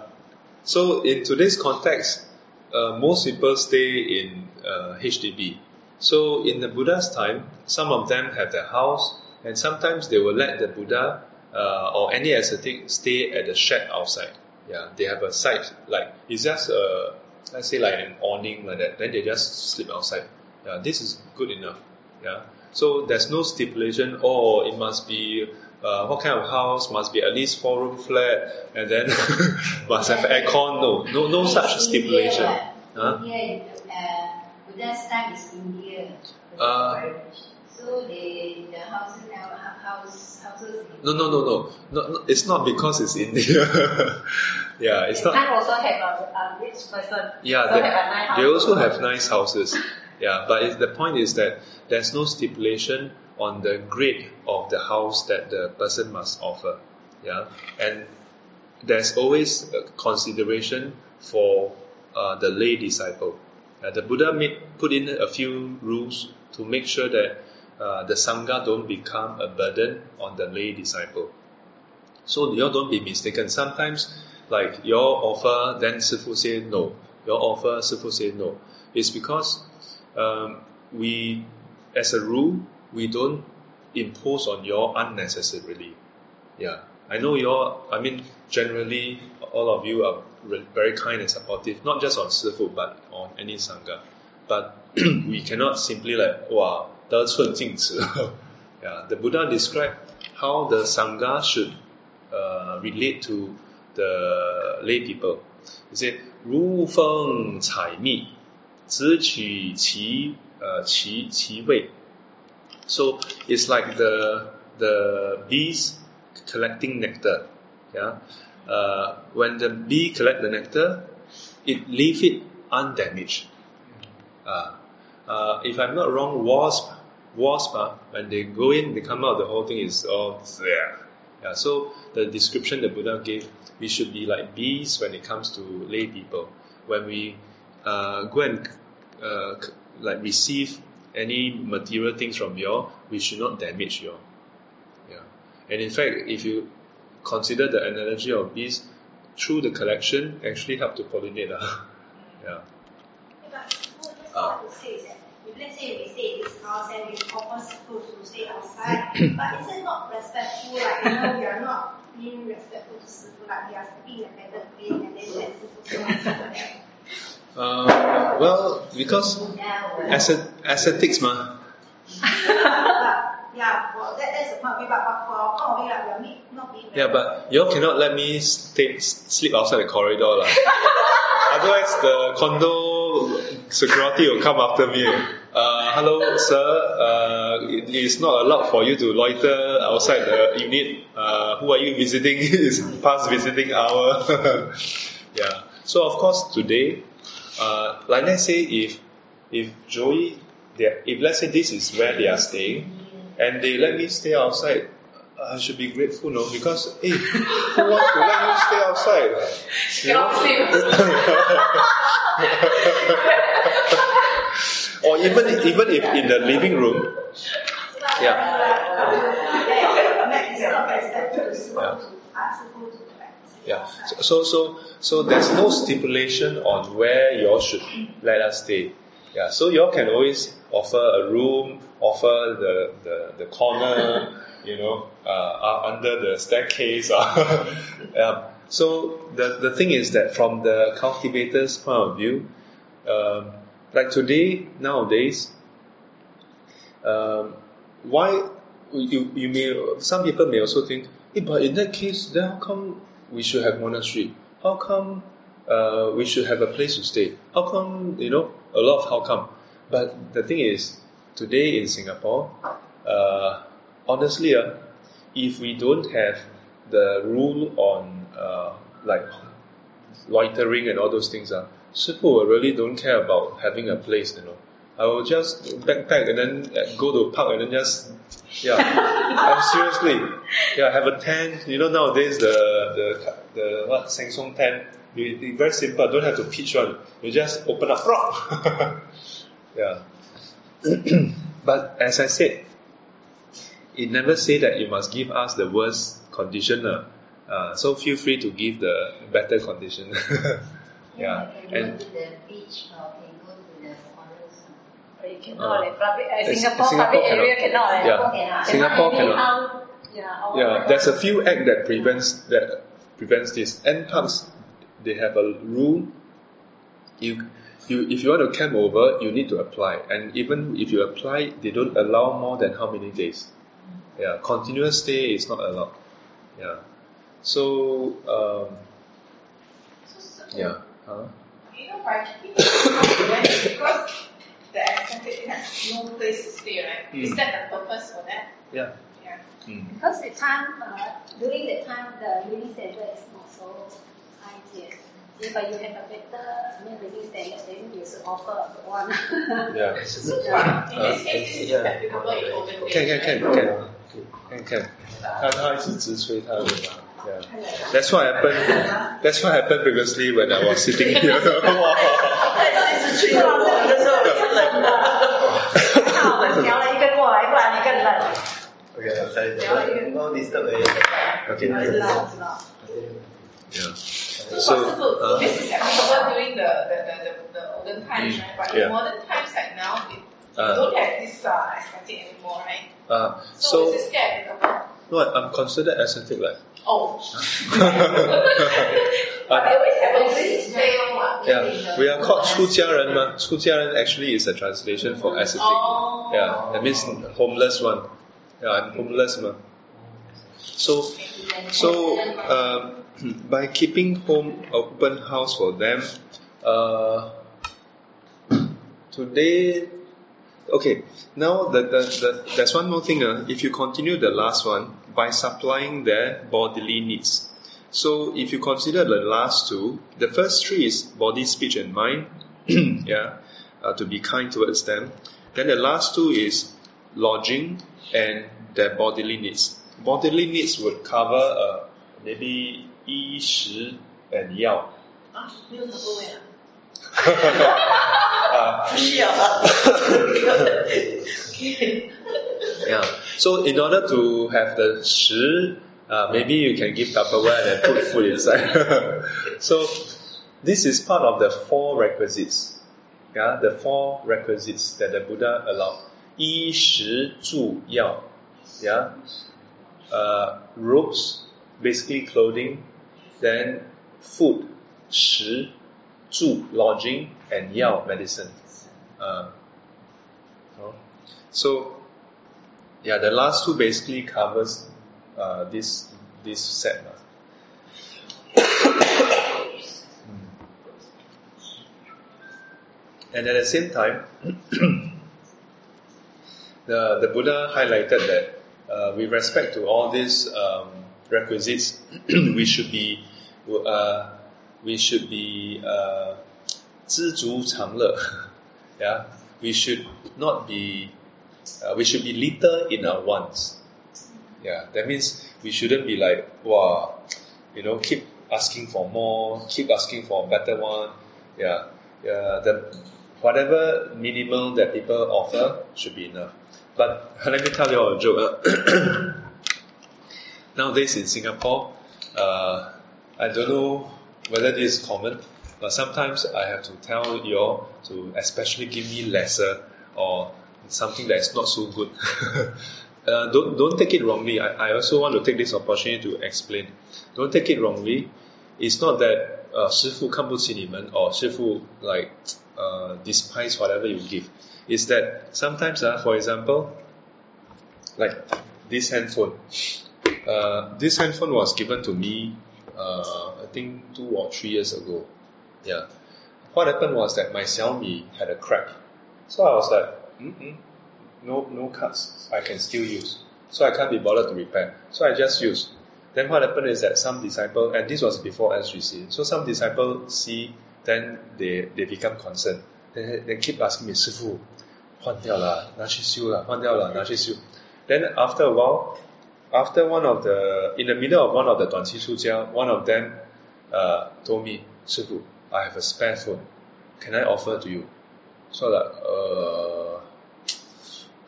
so in today's context, uh, most people stay in uh, HDB. So in the Buddha's time, some of them have their house, and sometimes they will let the Buddha uh, or any ascetic stay at the shed outside. Yeah, they have a site like it's just a let's say like an awning like that. Then they just sleep outside. Yeah, this is good enough. Yeah, so there's no stipulation. Oh, it must be uh, what kind of house must be at least four room flat and then must have aircon. No, no, no such stipulation. Huh? India, uh, Buddha's time is India. Uh, so they, the houses now, house, houses. No, no, no, no, no, no. It's not because it's India. yeah, it's not. I also have a, a rich person. Yeah, so they, nice they also have nice houses. Yeah, but the point is that there's no stipulation on the grade of the house that the person must offer. Yeah, and there's always a consideration for uh, the lay disciple. Uh, the Buddha made, put in a few rules to make sure that uh, the sangha don't become a burden on the lay disciple. So you don't be mistaken. Sometimes, like your offer, then Sifu say no. Your offer, Sifu say no. It's because um, we, as a rule, we don't impose on you unnecessarily. Yeah, I know you're. I mean, generally, all of you are re- very kind and supportive, not just on Sifu, but on any sangha. But we cannot simply like, wow, 得寸进尺. yeah, the Buddha described how the sangha should uh, relate to the lay people. He said, 如风采蜜，只取其呃其其味。So it's like the the bees collecting nectar. Yeah, uh, when the bee collect the nectar, it leave it undamaged. Uh, uh, if I'm not wrong, wasp, wasp, uh, when they go in, they come out, the whole thing is all there. Yeah, so the description the Buddha gave, we should be like bees when it comes to lay people. When we uh, go and uh, like receive any material things from you, we should not damage you. Yeah, and in fact, if you consider the analogy of bees, through the collection, actually help to pollinate. Uh. yeah. But I want to say is that if let's say we this house and we offer food to stay outside, but is it not respectful? Like you know, we are not being respectful to Sifu, like we are sleeping in a better place and then let Sifu stay outside like that. Uh, well, because ascet, ascetics, ma. yeah, well that, that's the point of view, but, but for our point of like, we not- being Yeah, but you all cannot let me stay, sleep outside the corridor. Otherwise, the condo security will come after me. Uh, hello, sir. Uh, it is not allowed for you to loiter outside the unit. Uh, who are you visiting? it's past visiting hour. yeah. So of course today, uh, like let's say if if Joey, if let's say this is where they are staying, and they let me stay outside, I should be grateful, no? Because hey, who wants to let you stay outside? You know? or even even if in the living room, yeah. It's not respectful to Sifu Yeah. to ask Sifu to practice. Yeah. So, so so so there's no stipulation on where y'all should let us stay. Yeah. So y'all can always offer a room, offer the the, the corner, you know, uh, uh, under the staircase. um, so the the thing is that from the cultivator's point of view, um, like today nowadays, um, why you you may some people may also think, hey, but in that case, then how come we should have monastery? How come uh, we should have a place to stay? How come you know a lot of how come? But the thing is, today in Singapore, uh, honestly, uh, if we don't have the rule on uh, like loitering and all those things, uh, people really don't care about having a place, you know. I will just backpack and then go to a park and then just, yeah, I'm seriously, yeah, have a tent. You know nowadays the the the what Samsung tent, you, you- very simple. Don't have to pitch one. You just open up, rock. yeah. but as I said, it never say that you must give us the worst condition. Uh. Uh, so feel free to give the better condition. Yeah, Can go and to the beach or can go to the forest. But you cannot, like, public, uh, Singapore, Singapore public area cannot. cannot. eh. Yeah. cannot. Singapore Anyhow, cannot. Yeah, Yeah, there's a few act that prevents that prevents this. N parks, they have a rule. You, you, if you want to camp over, you need to apply, and even if you apply, they don't allow more than how many days. Yeah, continuous stay is not allowed. Yeah, so um, yeah. Huh? You know, by because the ascetic has no place to stay, right? Is Mm. that the purpose for that? Yeah. Yeah. Mm. Because the time, uh, during the time, the living standard is not so high yet. If uh, you have a better I mean, living standard, then you should offer one. Yeah. So, but in this Uh, case, this is yeah. applicable in olden days. Can can can can can can. 他他一直直吹他的嘛。Yeah. That's what happened. That's what happened previously when I was sitting here. 哇他一直吹着我的时候，我就冷了。还好我们调了一个过来，不然你更冷。 Okay, I'm sorry. No disturb eh. Okay. 我知道，我知道。 so, uh, this is like people doing the, the, the, the, olden times, mm, right? But yeah. in modern times, like now, uh, don't have this uh, ascetic anymore, right? Uh, so, so is scared No, I'm considered ascetic, like. Oh. but uh, always have yeah, we are called 出家人嘛.出家人 actually is a translation for ascetic. Oh. Yeah, that means homeless one. Yeah, I'm homeless ma. So, so um, by keeping home open house for them, uh, today, okay. Now the, the, the, there's one more thing. Uh, if you continue the last one by supplying their bodily needs. So if you consider the last two, the first three is body, speech, and mind. yeah, uh, to be kind towards them. Then the last two is lodging and their bodily needs. Bodily needs would cover uh, maybe 衣食 and 药。啊，没有什么味啊，啊不需要啊。 Yeah. So in order to have the 食, uh, maybe you can give Tupperware and put food inside. so this is part of the four requisites. Yeah, the four requisites that the Buddha allowed. 衣食住药. Yeah. Uh, robes, basically clothing, then food, 食, zu, lodging, and yao, medicine. Uh, so, yeah, the last two basically covers uh, this this set. and at the same time, the the Buddha highlighted that uh, with respect to all these um, requisites, we should be uh, we should be uh, 知足常乐. yeah, we should not be uh, we should be little in our wants. Yeah, that means we shouldn't be like, wow, you know, keep asking for more, keep asking for a better one. Yeah, yeah, the whatever minimal that people offer should be enough. But let me tell you a joke. uh. Nowadays in Singapore, uh, I don't know whether this is common, but sometimes I have to tell you all to especially give me lesser or something that is not so good. uh, don't don't take it wrongly. I, I also want to take this opportunity to explain. Don't take it wrongly. It's not that uh, 师傅看不起你们 or 师傅 like uh, despise whatever you give. It's that sometimes, uh, for example, like this handphone. Uh, this handphone was given to me, uh, I think two or three years ago. Yeah. What happened was that my Xiaomi had a crack. So I was like, mm no, no cuts. I can still use. So I can't be bothered to repair. So I just use. Then what happened is that some disciple, and this was before SGC, so some disciple see, then they, they become concerned. They, they keep asking me, 师傅,换掉了,拿去修了,换掉了,拿去修. Then after a while, after one of the, in the middle of one of the 短期出家, one of them uh, told me, 师傅, I have a spare phone. Can I offer to you? So like, uh,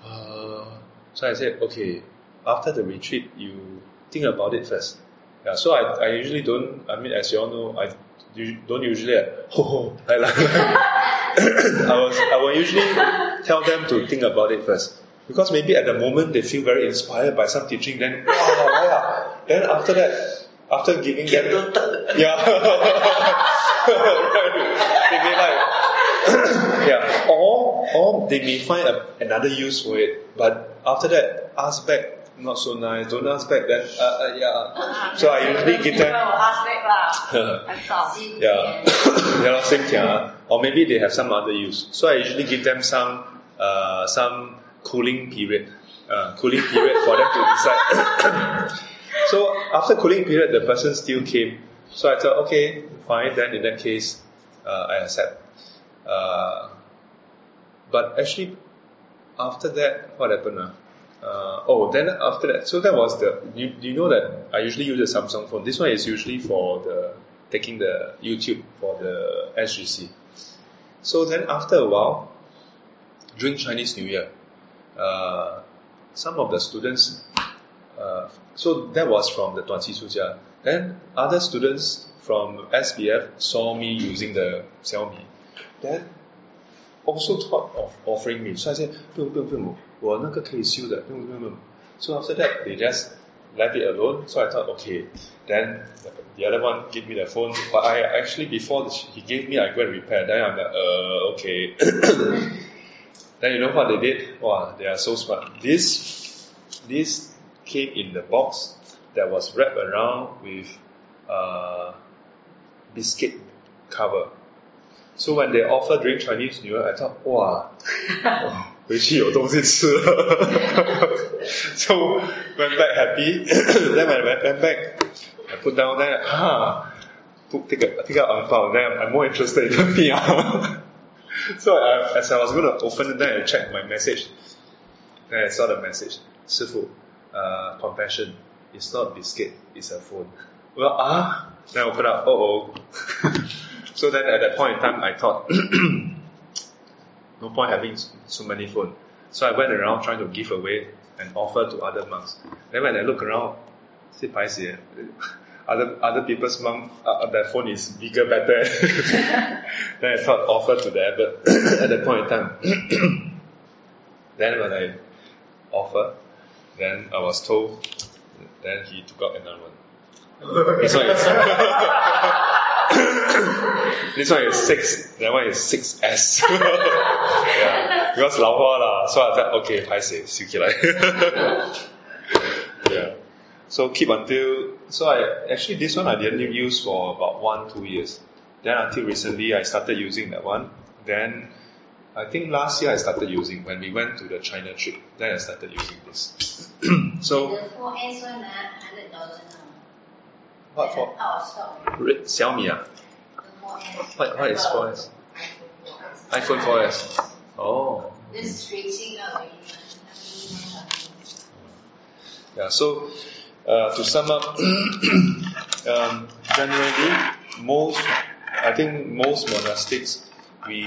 uh, so I said, okay, after the retreat, you think about it first. Yeah, so I, I usually don't, I mean, as you all know, I you don't usually like, ho ho, like, like, I was I will usually tell them to think about it first. Because maybe at the moment they feel very inspired by some teaching, then wow, wow, wow. then after that, after giving them, yeah, right. they may like, yeah, or or they may find a, another use for it, but after that, ask back, not so nice. Don't ask back, then uh, uh, yeah. So I usually give them. ask back lah. Yeah, yeah, lor, same thing, ah. or maybe they have some other use. So I usually give them some uh, some cooling period, uh, cooling period for them to decide. so after cooling period, the person still came. So I thought, okay, fine. Then in that case, uh, I accept. Uh, but actually, after that, what happened? Uh? Uh, oh, then after that, so that was the. You, you know that I usually use a Samsung phone. This one is usually for the taking the YouTube for the SGC. So then after a while, during Chinese New Year, uh, some of the students, uh, so that was from the Duanqi Sujia. Then other students from SBF saw me using the Xiaomi. Then also thought of offering me. So I said, 不用不用不用，我那个可以修的，不用不用不用。So after that, they just left it alone. So I thought, okay. Then the, the other one gave me the phone, but I actually before the, he gave me, I go and repair. Then I'm like, uh, okay. Then you know what they did? Wow, they are so smart. This, this came in the box that was wrapped around with uh, biscuit cover. So when they offer drink Chinese New Year, I thought, wow, so went back happy. then when I went back, I put down there, ah, take, a, take out. Then I'm more interested in the PR. so I, as I was going to open it, then I checked my message. Then I saw the message, Sifu, uh, compassion. It's not biscuit, it's a phone. Well, ah, then I opened up, oh oh. so then at that point in time, I thought, no point having so many phones. So I went around trying to give away and offer to other monks. Then when I look around, see paiseh, other other people's monk, uh, their phone is bigger, better. then I thought offer to them, but at that point in time, then when I offer, then I was told, then he took out another one. This one is this one is six, that one is six S. yeah, because 老花 lah, so I thought okay, 拍谁收起来。yeah, so keep until so I actually this one I didn't use for about one two years. Then until recently I started using that one. Then I think last year I started using when we went to the China trip. Then I started using this. so The 4S one, ah, 100 dollars what for? Out of stock. Re- Xiaomi ah? What what is 4S? iPhone 4S. iPhone 4S. Oh. This switching out already. Yeah, so uh, to sum up, um, generally, most, I think most monastics, we,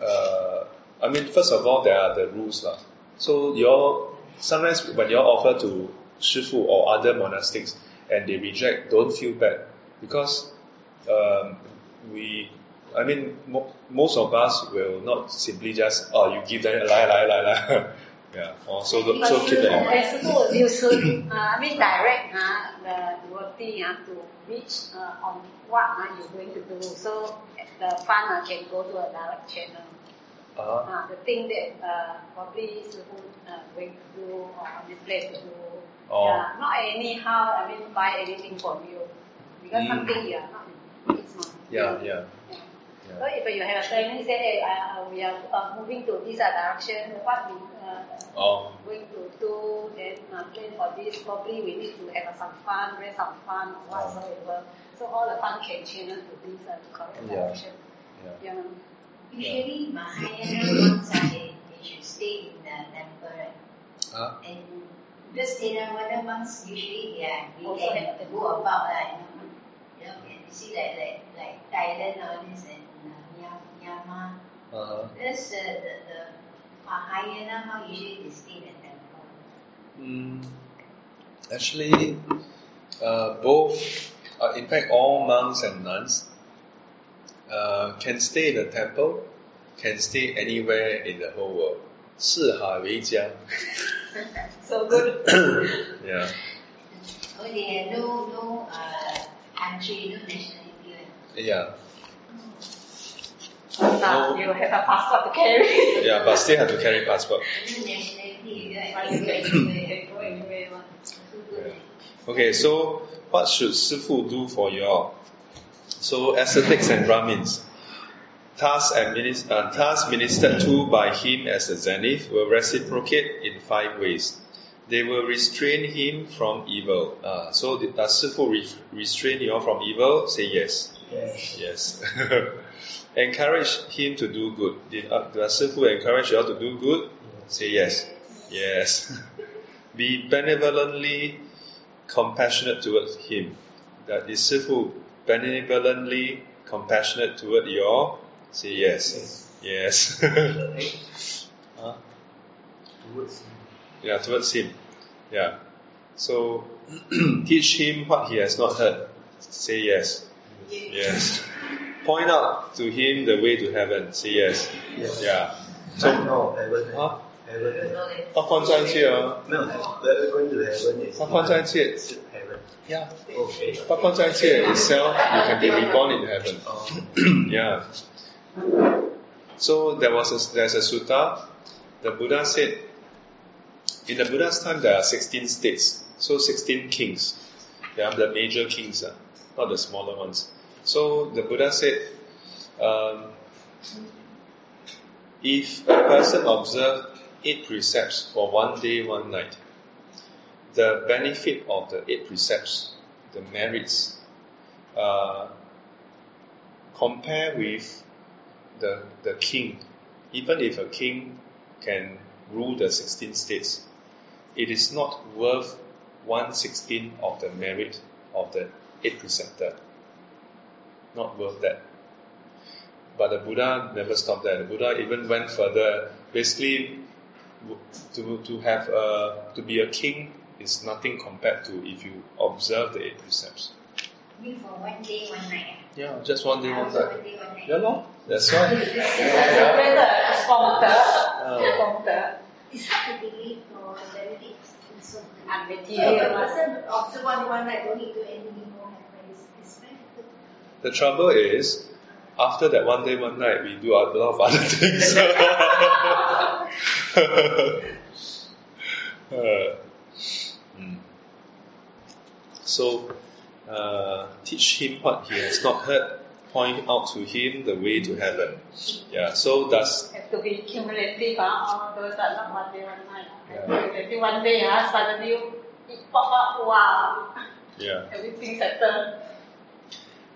uh, I mean, first of all, there are the rules. Lah. So, you sometimes when you offer to Shifu or other monastics and they reject, don't feel bad because um, we, I mean, mo- most of us will not simply just, oh, you give them, lie, lie, lie, lie. Yeah. Oh, so the, so keep that in mind. You should, uh, I mean, direct uh, the devotee uh, to reach uh, on what uh, you're going to do. So the fund uh, can go to a direct channel. Uh-huh. Uh, the thing that uh, probably is uh, going to do or place to do. Oh. Yeah, not anyhow, I mean, buy anything from you. Because mm. something you are not, it's. Yeah, yeah. yeah. So if you have a training, say, hey, uh, we are uh, moving to this uh, direction, what we uh, Oh. going to do, then uh, plan for this, probably we need to have uh, some fun, raise some fun, or whatsoever. So all the fun can channel to this uh, correct Yeah. direction. Yeah. Yeah. Usually, Mahayana monks, ah, they, they should stay in the temple, right? Huh? And because Theravada monks usually they are they Also can have the- go about like you know, you know, you see like like like Thailand all this and uh, Myanmar, Myanmar. Uh-huh. This uh, the the Mahayana monk usually they stay in the temple. Mm, actually, uh, both, uh, in fact, all monks and nuns, uh, can stay in the temple, can stay anywhere in the whole world. 四海为家. So good. Yeah. Oh, they have no no uh, country, no nationality. one. Yeah. Now you have a passport to carry. Yeah, but still have to carry passport. No nationality, you Why know, you anywhere, can anywhere. go anywhere one. So good. Okay, so what should Sifu do for you all? So ascetics and Brahmins, tasks, administ- uh, tasks ministered to by him as a zenith will reciprocate in five ways. They will restrain him from evil. Uh, so the- does Sifu re- restrain you all from evil? Say yes. Yes. Yes. encourage him to do good. Did, uh, Sifu encourage you all to do good? Say yes. Yes. Be benevolently compassionate towards him. That is Sifu benevolently compassionate toward you all? Say yes. Yes. Huh? Towards him. Yeah, towards him. Yeah. So teach him what he has not heard. Say yes. Yes Point out to him the way to heaven. Say yes. Yes. Yeah. So, no, heaven. 啊， Heaven. 他放在一起啊，没有，we're going to heaven is 他放在一起。是 heaven. Yeah. Okay. 他放在一起 itself, you can be reborn in heaven. Oh, yeah. So there was a, there's a sutta. The Buddha said, in the Buddha's time there are 16 states, so 16 kings. They are the major kings, uh, not the smaller ones. So the Buddha said, um, if a person observe eight precepts for one day, one night, the benefit of the eight precepts, the merits, uh, compare with the, the king. Even if a king can rule the 16 states, it is not worth one sixteenth of the merit of the eight preceptor. Not worth that. But the Buddha never stopped there. The Buddha even went further. Basically, to, to have a, to be a king is nothing compared to if you observe the eight precepts. You for one day, one night. Yeah, just one day, one night. one day, one night. Yeah, lor. That's right. Better from the from the uh. It's hard to believe no, the benefits so much. So if unmaterial one. person observe one one night, don't need to any more have it's, it's very good. The trouble is, after that one day, one night, we do a lot of other things. Uh, mm. So, uh, teach him what he has not heard. Point out to him the way to heaven. Yeah. So does Have to be cumulative, huh? All those are not one day, one night. Yeah. Maybe one day, huh? Suddenly it pop up, wow, yeah. everything settled.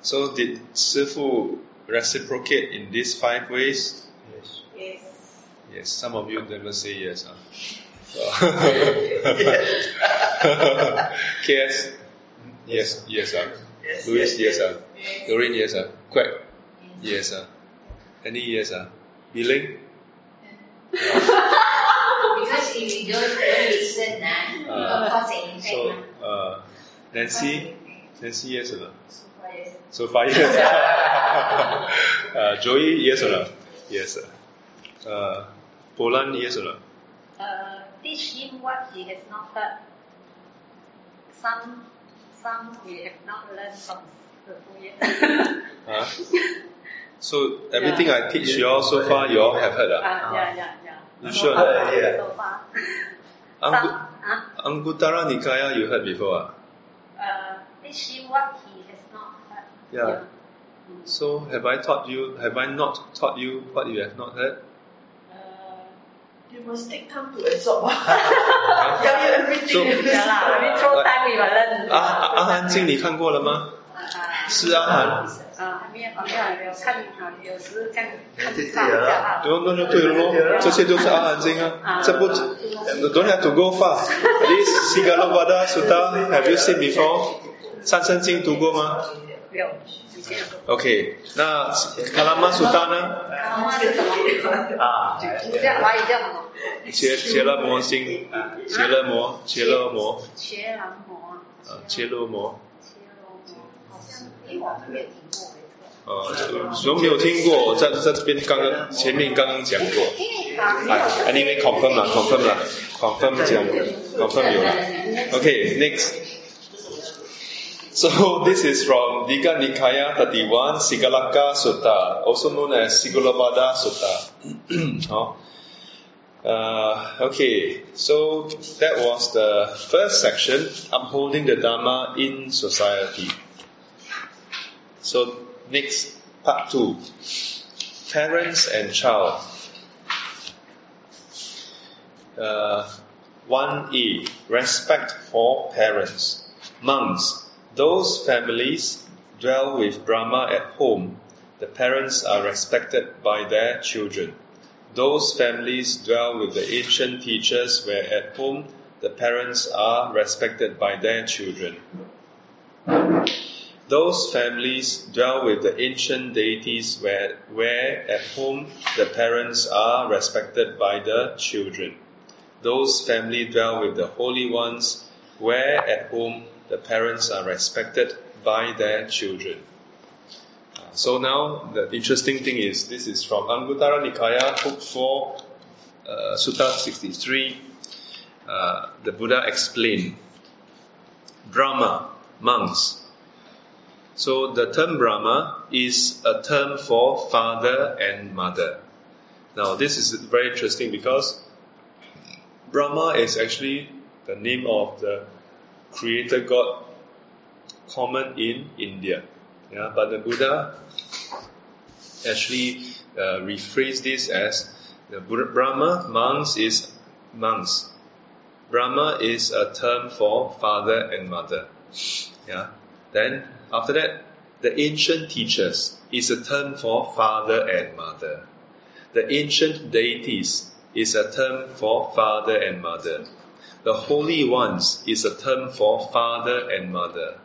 So did Sifu reciprocate in these five ways? yes. Yes. Yes. Some of you never say yes. Huh? KS? Yes, yes, ah. Yes, Louis, yes, yes, ah. Doreen, yes, ah. Quack, yes, ah. Any yes, ah. Billing? Because if you don't, don't listen, nah, you Ah. will cause an impact. So, uh, Nancy, Nancy, yes or no? So far, yes. So yes. uh, Joey, yes or no? Yes. Uh, Poland, yes or no? Uh, teach him what he has not heard. Some, some we have not learned from the yet. Huh? So everything I teach you all so far, you all have heard. Ah? Ah, yeah, yeah, yeah. You so sure? Far, Yeah. So far. Angu- Some, Anguttara Nikaya, you heard before. Ah? uh, teach him what he has not heard. Yeah. So have I taught you? Have I not taught you what you have not heard? Uh, You must take time to absorb. Tell you everything. So- yeah lah, I mean, through time we will learn. 阿阿含经你看过了吗？啊是阿含。啊，还没有，还没有，有看啊，有时看对对上一下啊。对，那就对了咯，这些都是阿含经啊。这不，don't have to go far. This Sigalovada Sutta, have you seen before? 三生经读过吗？OK，那 Kalama Sutta 呢？然后是什么？啊，叫华语叫什么？切切勒摩经，切勒摩，切勒摩，切兰摩啊。啊，切勒摩。切罗摩，好像没有听过，没错。呃，有没有听过？在在这边刚刚前面刚刚讲过。哎，anyway confirm 啦，confirm 啦，confirm 讲，confirm 有了。Okay, next. So this is from Digha Nikaya 31 Sigalaka Sutta, also known as Sigalovada Sutta. 好。Uh, okay, so that was the first section, upholding the Dharma in society. So next, part two, parents and child. Uh, 1E, respect for parents. Monks, those families dwell with Brahma at home. The parents are respected by their children. Those families dwell with the ancient teachers where at home the parents are respected by their children. Those families dwell with the ancient deities where, where at home the parents are respected by the children. Those families dwell with the holy ones where at home the parents are respected by their children. So now the interesting thing is this is from Anguttara Nikaya, book 4, uh, Sutta 63. Uh, the Buddha explained Brahma, monks. So the term Brahma is a term for father and mother. Now this is very interesting because Brahma is actually the name of the creator god common in India. Yeah, but the Buddha actually uh, rephrased this as the Brahma monks is monks. Brahma is a term for father and mother. Yeah. Then after that, the ancient teachers is a term for father and mother. The ancient deities is a term for father and mother. The holy ones is a term for father and mother.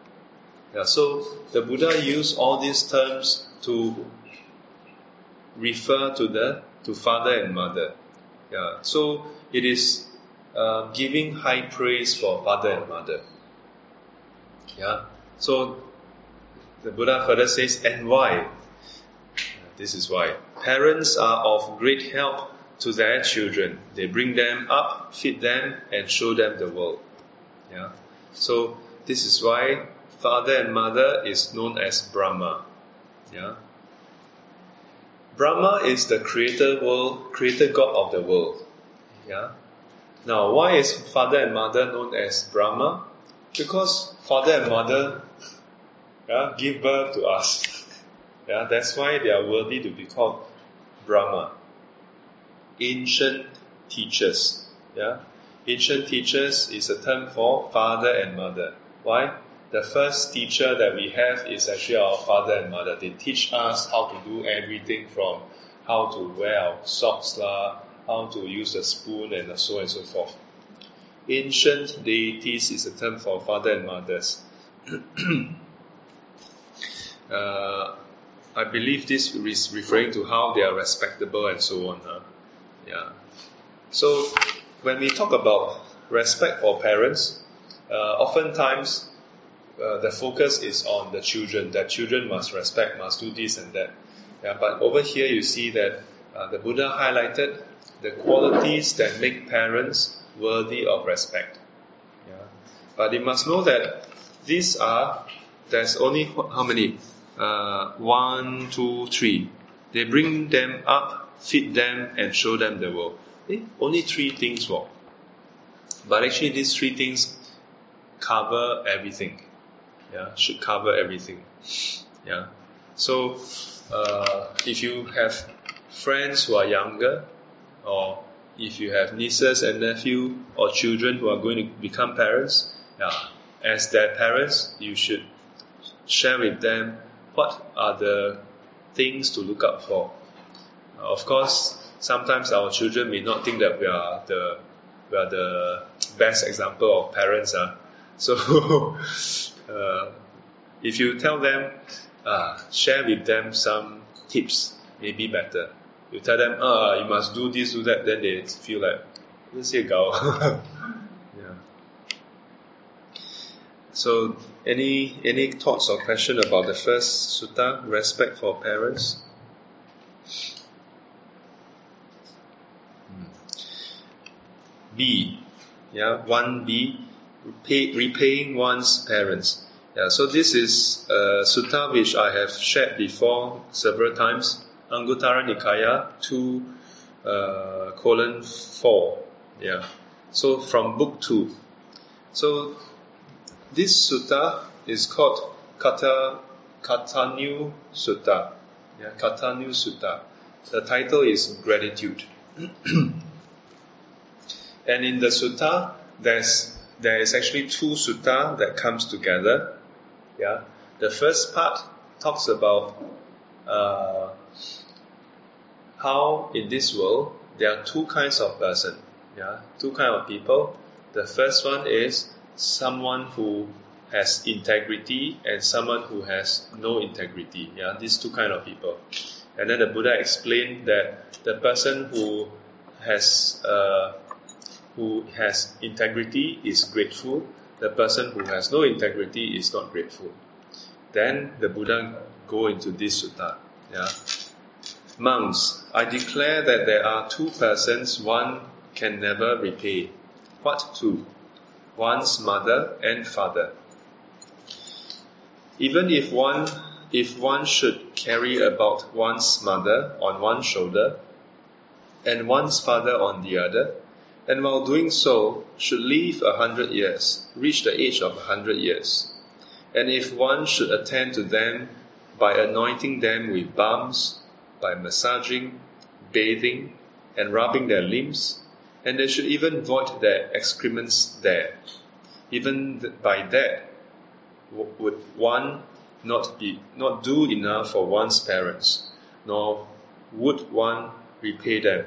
Yeah, so the Buddha used all these terms to refer to the to father and mother. Yeah, so it is uh, giving high praise for father and mother. Yeah, so the Buddha further says, and why? This is why parents are of great help to their children. They bring them up, feed them, and show them the world. Yeah, so this is why father and mother is known as Brahma. Yeah. Brahma is the creator world, creator God of the world. Yeah. Now, why is father and mother known as Brahma? Because father and mother yeah, give birth to us. Yeah, that's why they are worthy to be called Brahma. Ancient teachers. Yeah. Ancient teachers is a term for father and mother. Why? the first teacher that we have is actually our father and mother. They teach us how to do everything from how to wear our socks, lah, how to use a spoon, and so on and so forth. Ancient deities is a term for father and mothers. uh, I believe this is referring to how they are respectable and so on. Huh? Yeah. So when we talk about respect for parents, uh, oftentimes uh, the focus is on the children, that children must respect, must do this and that. Yeah, but over here you see that uh, the Buddha highlighted the qualities that make parents worthy of respect. Yeah. But you must know that these are, there's only how many? Uh, one, two, three. They bring them up, feed them, and show them the world. Eh? Only three things, work. But actually, these three things cover everything yeah, should cover everything. Yeah. So uh, if you have friends who are younger, or if you have nieces and nephew or children who are going to become parents, yeah, as their parents, you should share with them what are the things to look out for. Of course, sometimes our children may not think that we are the we are the best example of parents. Uh. So uh, if you tell them, uh, share with them some tips, maybe better. You tell them, uh, you must do this, do that, then they feel like, let's say go. yeah. So, any any thoughts or question about the first sutta, respect for parents? B, yeah, one B, repay, repaying one's parents. Yeah, so this is a sutta which I have shared before several times. Anguttara Nikaya 2 uh, colon 4. Yeah. So from book 2. So this sutta is called Kata, Katanyu Sutta. Yeah, Katanyu Sutta. The title is Gratitude. and in the sutta, there's there is actually two sutta that comes together. Yeah, the first part talks about uh, how in this world there are two kinds of person. Yeah, two kind of people. The first one is someone who has integrity and someone who has no integrity. Yeah, these two kind of people. And then the Buddha explained that the person who has uh, who has integrity is grateful. The person who has no integrity is not grateful. Then the Buddha go into this sutta. Yeah. Monks, I declare that there are two persons one can never repay. What two? One's mother and father. Even if one if one should carry about one's mother on one shoulder and one's father on the other, and while doing so should live a hundred years, reach the age of a hundred years. And if one should attend to them by anointing them with balms, by massaging, bathing, and rubbing their limbs, and they should even void their excrements there. Even th- by that, w- would one not be not do enough for one's parents, nor would one repay them.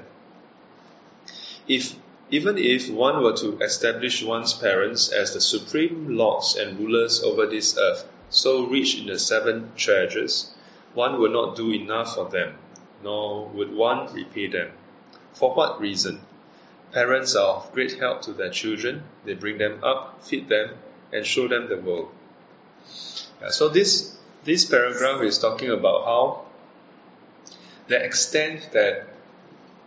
If even if one were to establish one's parents as the supreme lords and rulers over this earth, so rich in the seven treasures, one would not do enough for them, nor would one repay them. For what reason? Parents are of great help to their children. They bring them up, feed them, and show them the world. So this this paragraph is talking about how the extent that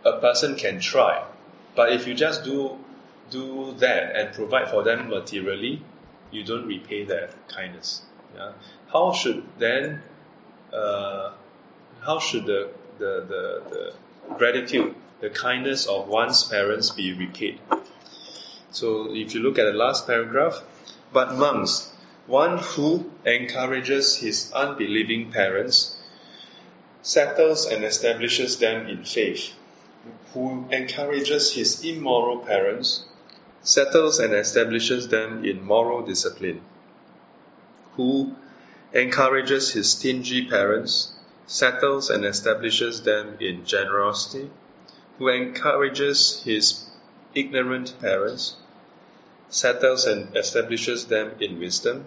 a person can try, but if you just do do that and provide for them materially, you don't repay their kindness. Yeah? How should then uh, how should the, the, the, the gratitude, the kindness of one's parents be repaid? So if you look at the last paragraph, but monks, one who encourages his unbelieving parents, settles and establishes them in faith, who encourages his immoral parents, settles and establishes them in moral discipline, who encourages his stingy parents, settles and establishes them in generosity, who encourages his ignorant parents, settles and establishes them in wisdom,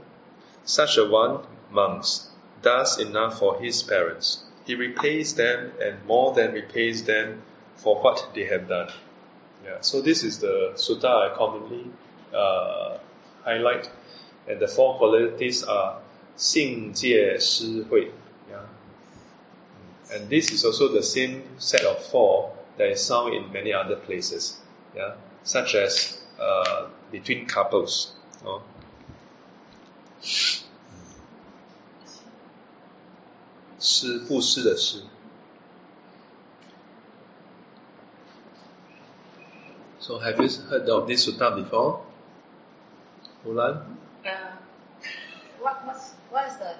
such a one, monks, does enough for his parents. He repays them and more than repays them for what they have done. Yeah, so this is the sutta I commonly uh, highlight, and the four qualities are 信戒施惠. Yeah. And this is also the same set of four that is found in many other places, yeah, such as uh, between couples. Oh. 施布施的施。 So have you heard of this sutta before? Mulan? Uh, what, what's, what is the,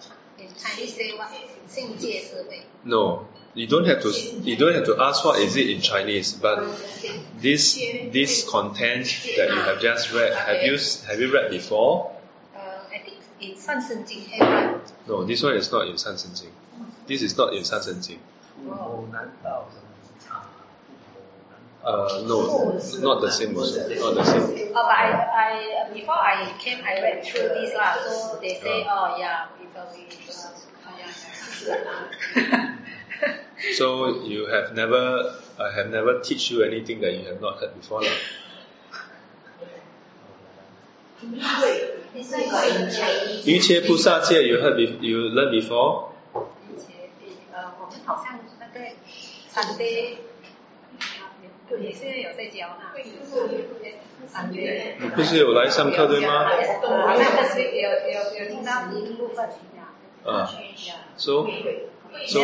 in Chinese say what is No. You don't have to you don't have to ask what is it in Chinese, but this this content that you have just read have you have you read before? Uh, I think in San Sen Jing No, this one is not in San Sen Jing. This is not in San Sen Jing. 不难道啊？ Uh, no, not the same also. Not the same. Oh, but I, I before I came, I read through this lah. So they say, oh yeah, because we. So you have never, I have never teach you anything that you have not heard before. lah. 因为 This one got in Chinese. 瑜伽菩萨戒 you heard be, you learn before? 而且呃，我们好像那个 Sunday 也是有在教哈。Sunday 你不是有来上课对吗？有有有听到一部分啊，so so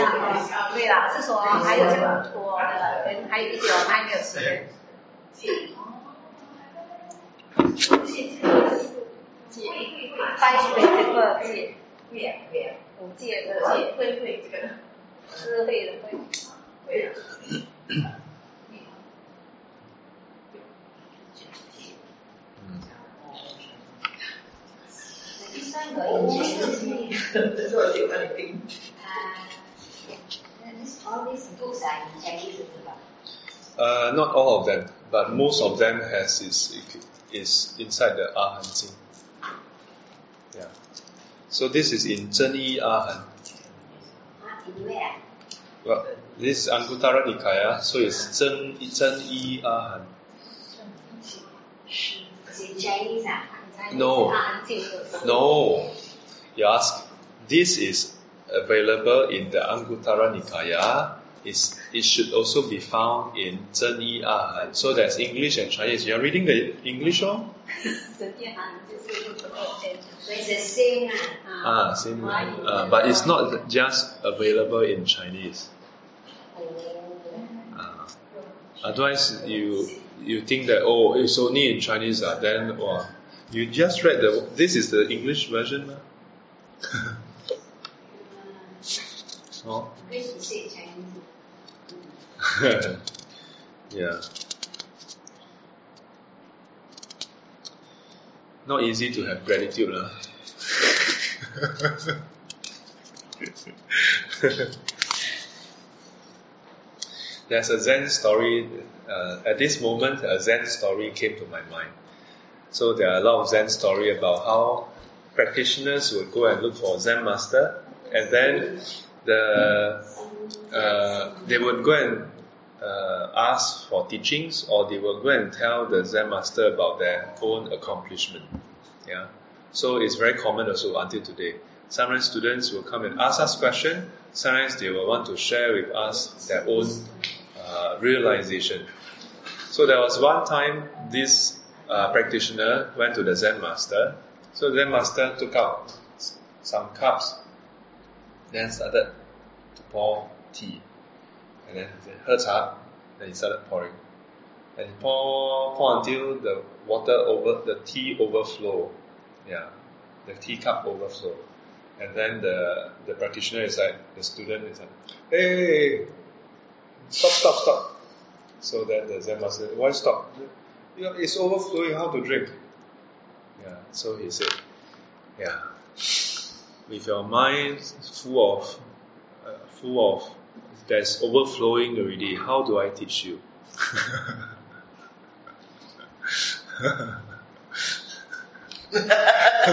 对啦，是说还有这么多的人，还有一点还没有时间。戒，拜学这个戒，五戒的戒，会会这个智慧的慧。会啊。 This one got in Chinese. 这是我喜欢的听。 Uh, this, all these books are in Chinese 是吧？ Uh, not all of them, but most of them has is is inside the Ahan Jing. Yeah. So this is in Zhen Yi Ahan. 啊，in where 啊？ Well, this is Anguttara Nikaya, so it's Zhen Zhen Yi Ahan. It's in Chinese 啊。 No. No. You ask, this is available in the Anguttara Nikaya. It's, it should also be found in Zen Yi Ahan. So that's English and Chinese. You're reading the English ah, one? ah, same. Uh, but it's not just available in Chinese. Uh, otherwise, you you think that, oh, it's only in Chinese, uh, then, well, you just read the. This is the English version. oh. English say Chinese. yeah. Not easy to have gratitude, lah. There's a Zen story. Uh, at this moment, a Zen story came to my mind. So there are a lot of Zen story about how practitioners would go and look for Zen master, and then the uh, they would go and uh, ask for teachings, or they will go and tell the Zen master about their own accomplishment. Yeah, so it's very common also until today. Sometimes students will come and ask us questions. Sometimes they will want to share with us their own uh, realization. So there was one time this uh, practitioner went to the Zen master. So the Zen master took out some cups, then started to pour tea. And then he 喝茶. Then he started pouring. And he pour, pour until the water over, the tea overflow. Yeah, the teacup overflow. And then the, the practitioner is like, the student is like, hey, stop, stop, stop. So then the Zen master, why stop? You know, it's overflowing, how to drink? Yeah, so he said, yeah, with your mind full of, uh, full of, that's overflowing already, how do I teach you?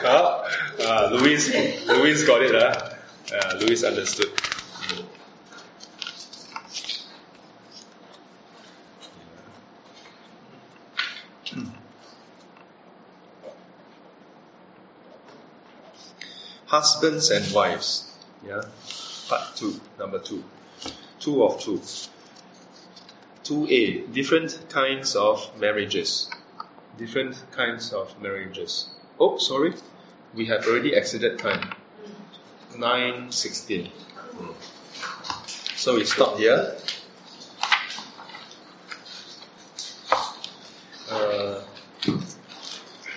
Ah, ah, Louis, Louis got it, huh? Yeah, Louis understood. Husbands and wives, yeah. Part two, number two, two of two. 2a, different kinds of marriages. Different kinds of marriages. Oh, sorry, we have already exceeded time. 9.16. So we stop here. Uh,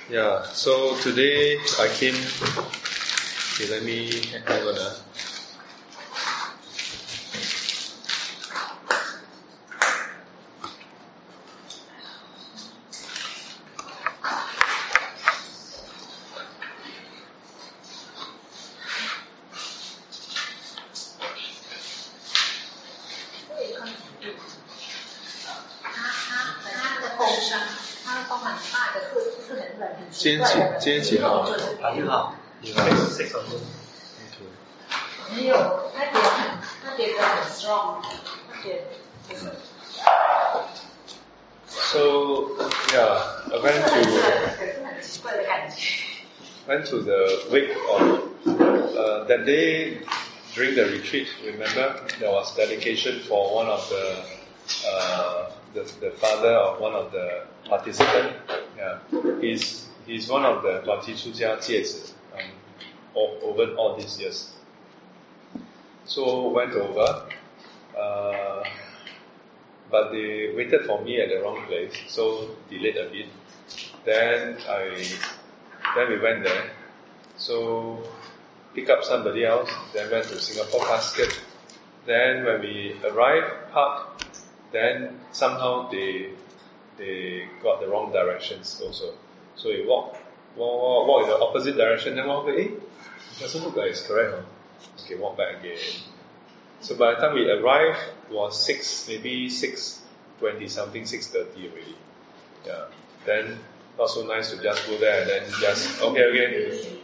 yeah, so today I came. Okay, let me have a Jesse 好，你好，你好。six of them。 Okay. 没有，他觉得很，他觉得很 strong，他觉得就是 So yeah, I went to 可是很 奇怪的感觉。 went to the wake of uh, that day during the retreat. Remember, there was dedication for one of the uh, the, the father of one of the participants. Yeah, he's he's one of the 短期出家戒指 um, o- over all these years. So went over, uh, but they waited for me at the wrong place, so delayed a bit. Then I then we went there. So pick up somebody else, then went to Singapore Casket. Then when we arrived, parked, then somehow they they got the wrong directions also. So we walk, walk, walk, walk in the opposite direction, then walk, eh, it doesn't look like it's correct. Huh? Okay, walk back again. So by the time we arrived, it was six, maybe six twenty something, six thirty already. Yeah. Then not so nice to just go there and then just okay, okay.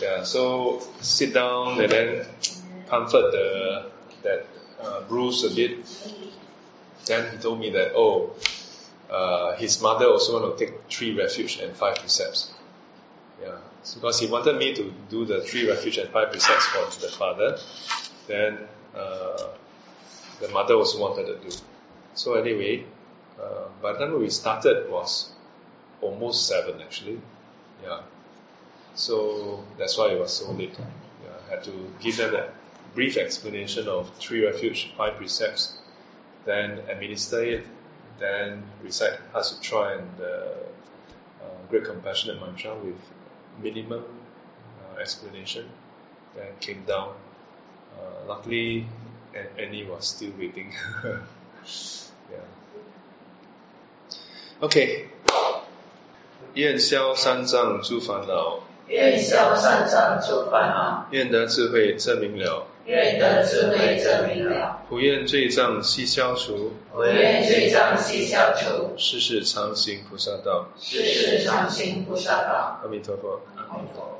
Yeah. So sit down and then comfort the that uh, bruise a bit. Then he told me that oh, uh, his mother also want to take three refuge and five precepts. Yeah, because he wanted me to do the three refuge and five precepts for the father, then uh, the mother also wanted to do. So anyway, uh, by the time we started was almost seven actually. Yeah. So that's why it was so late. Yeah, I had to give them a brief explanation of three refuge, five precepts, then administer it, then recite Heart Sutra and the uh, Great Compassionate Mantra with minimum uh, explanation. Then came down. Uh, luckily, An- Annie was still waiting. yeah. Okay. 愿消三障诸烦恼，愿消三障诸烦恼，愿得智慧证明了， 愿得智慧证明了，不愿罪障悉消除，不愿罪障悉消除，世世常行菩萨道。世世常行菩萨道。阿弥陀佛。阿弥陀佛。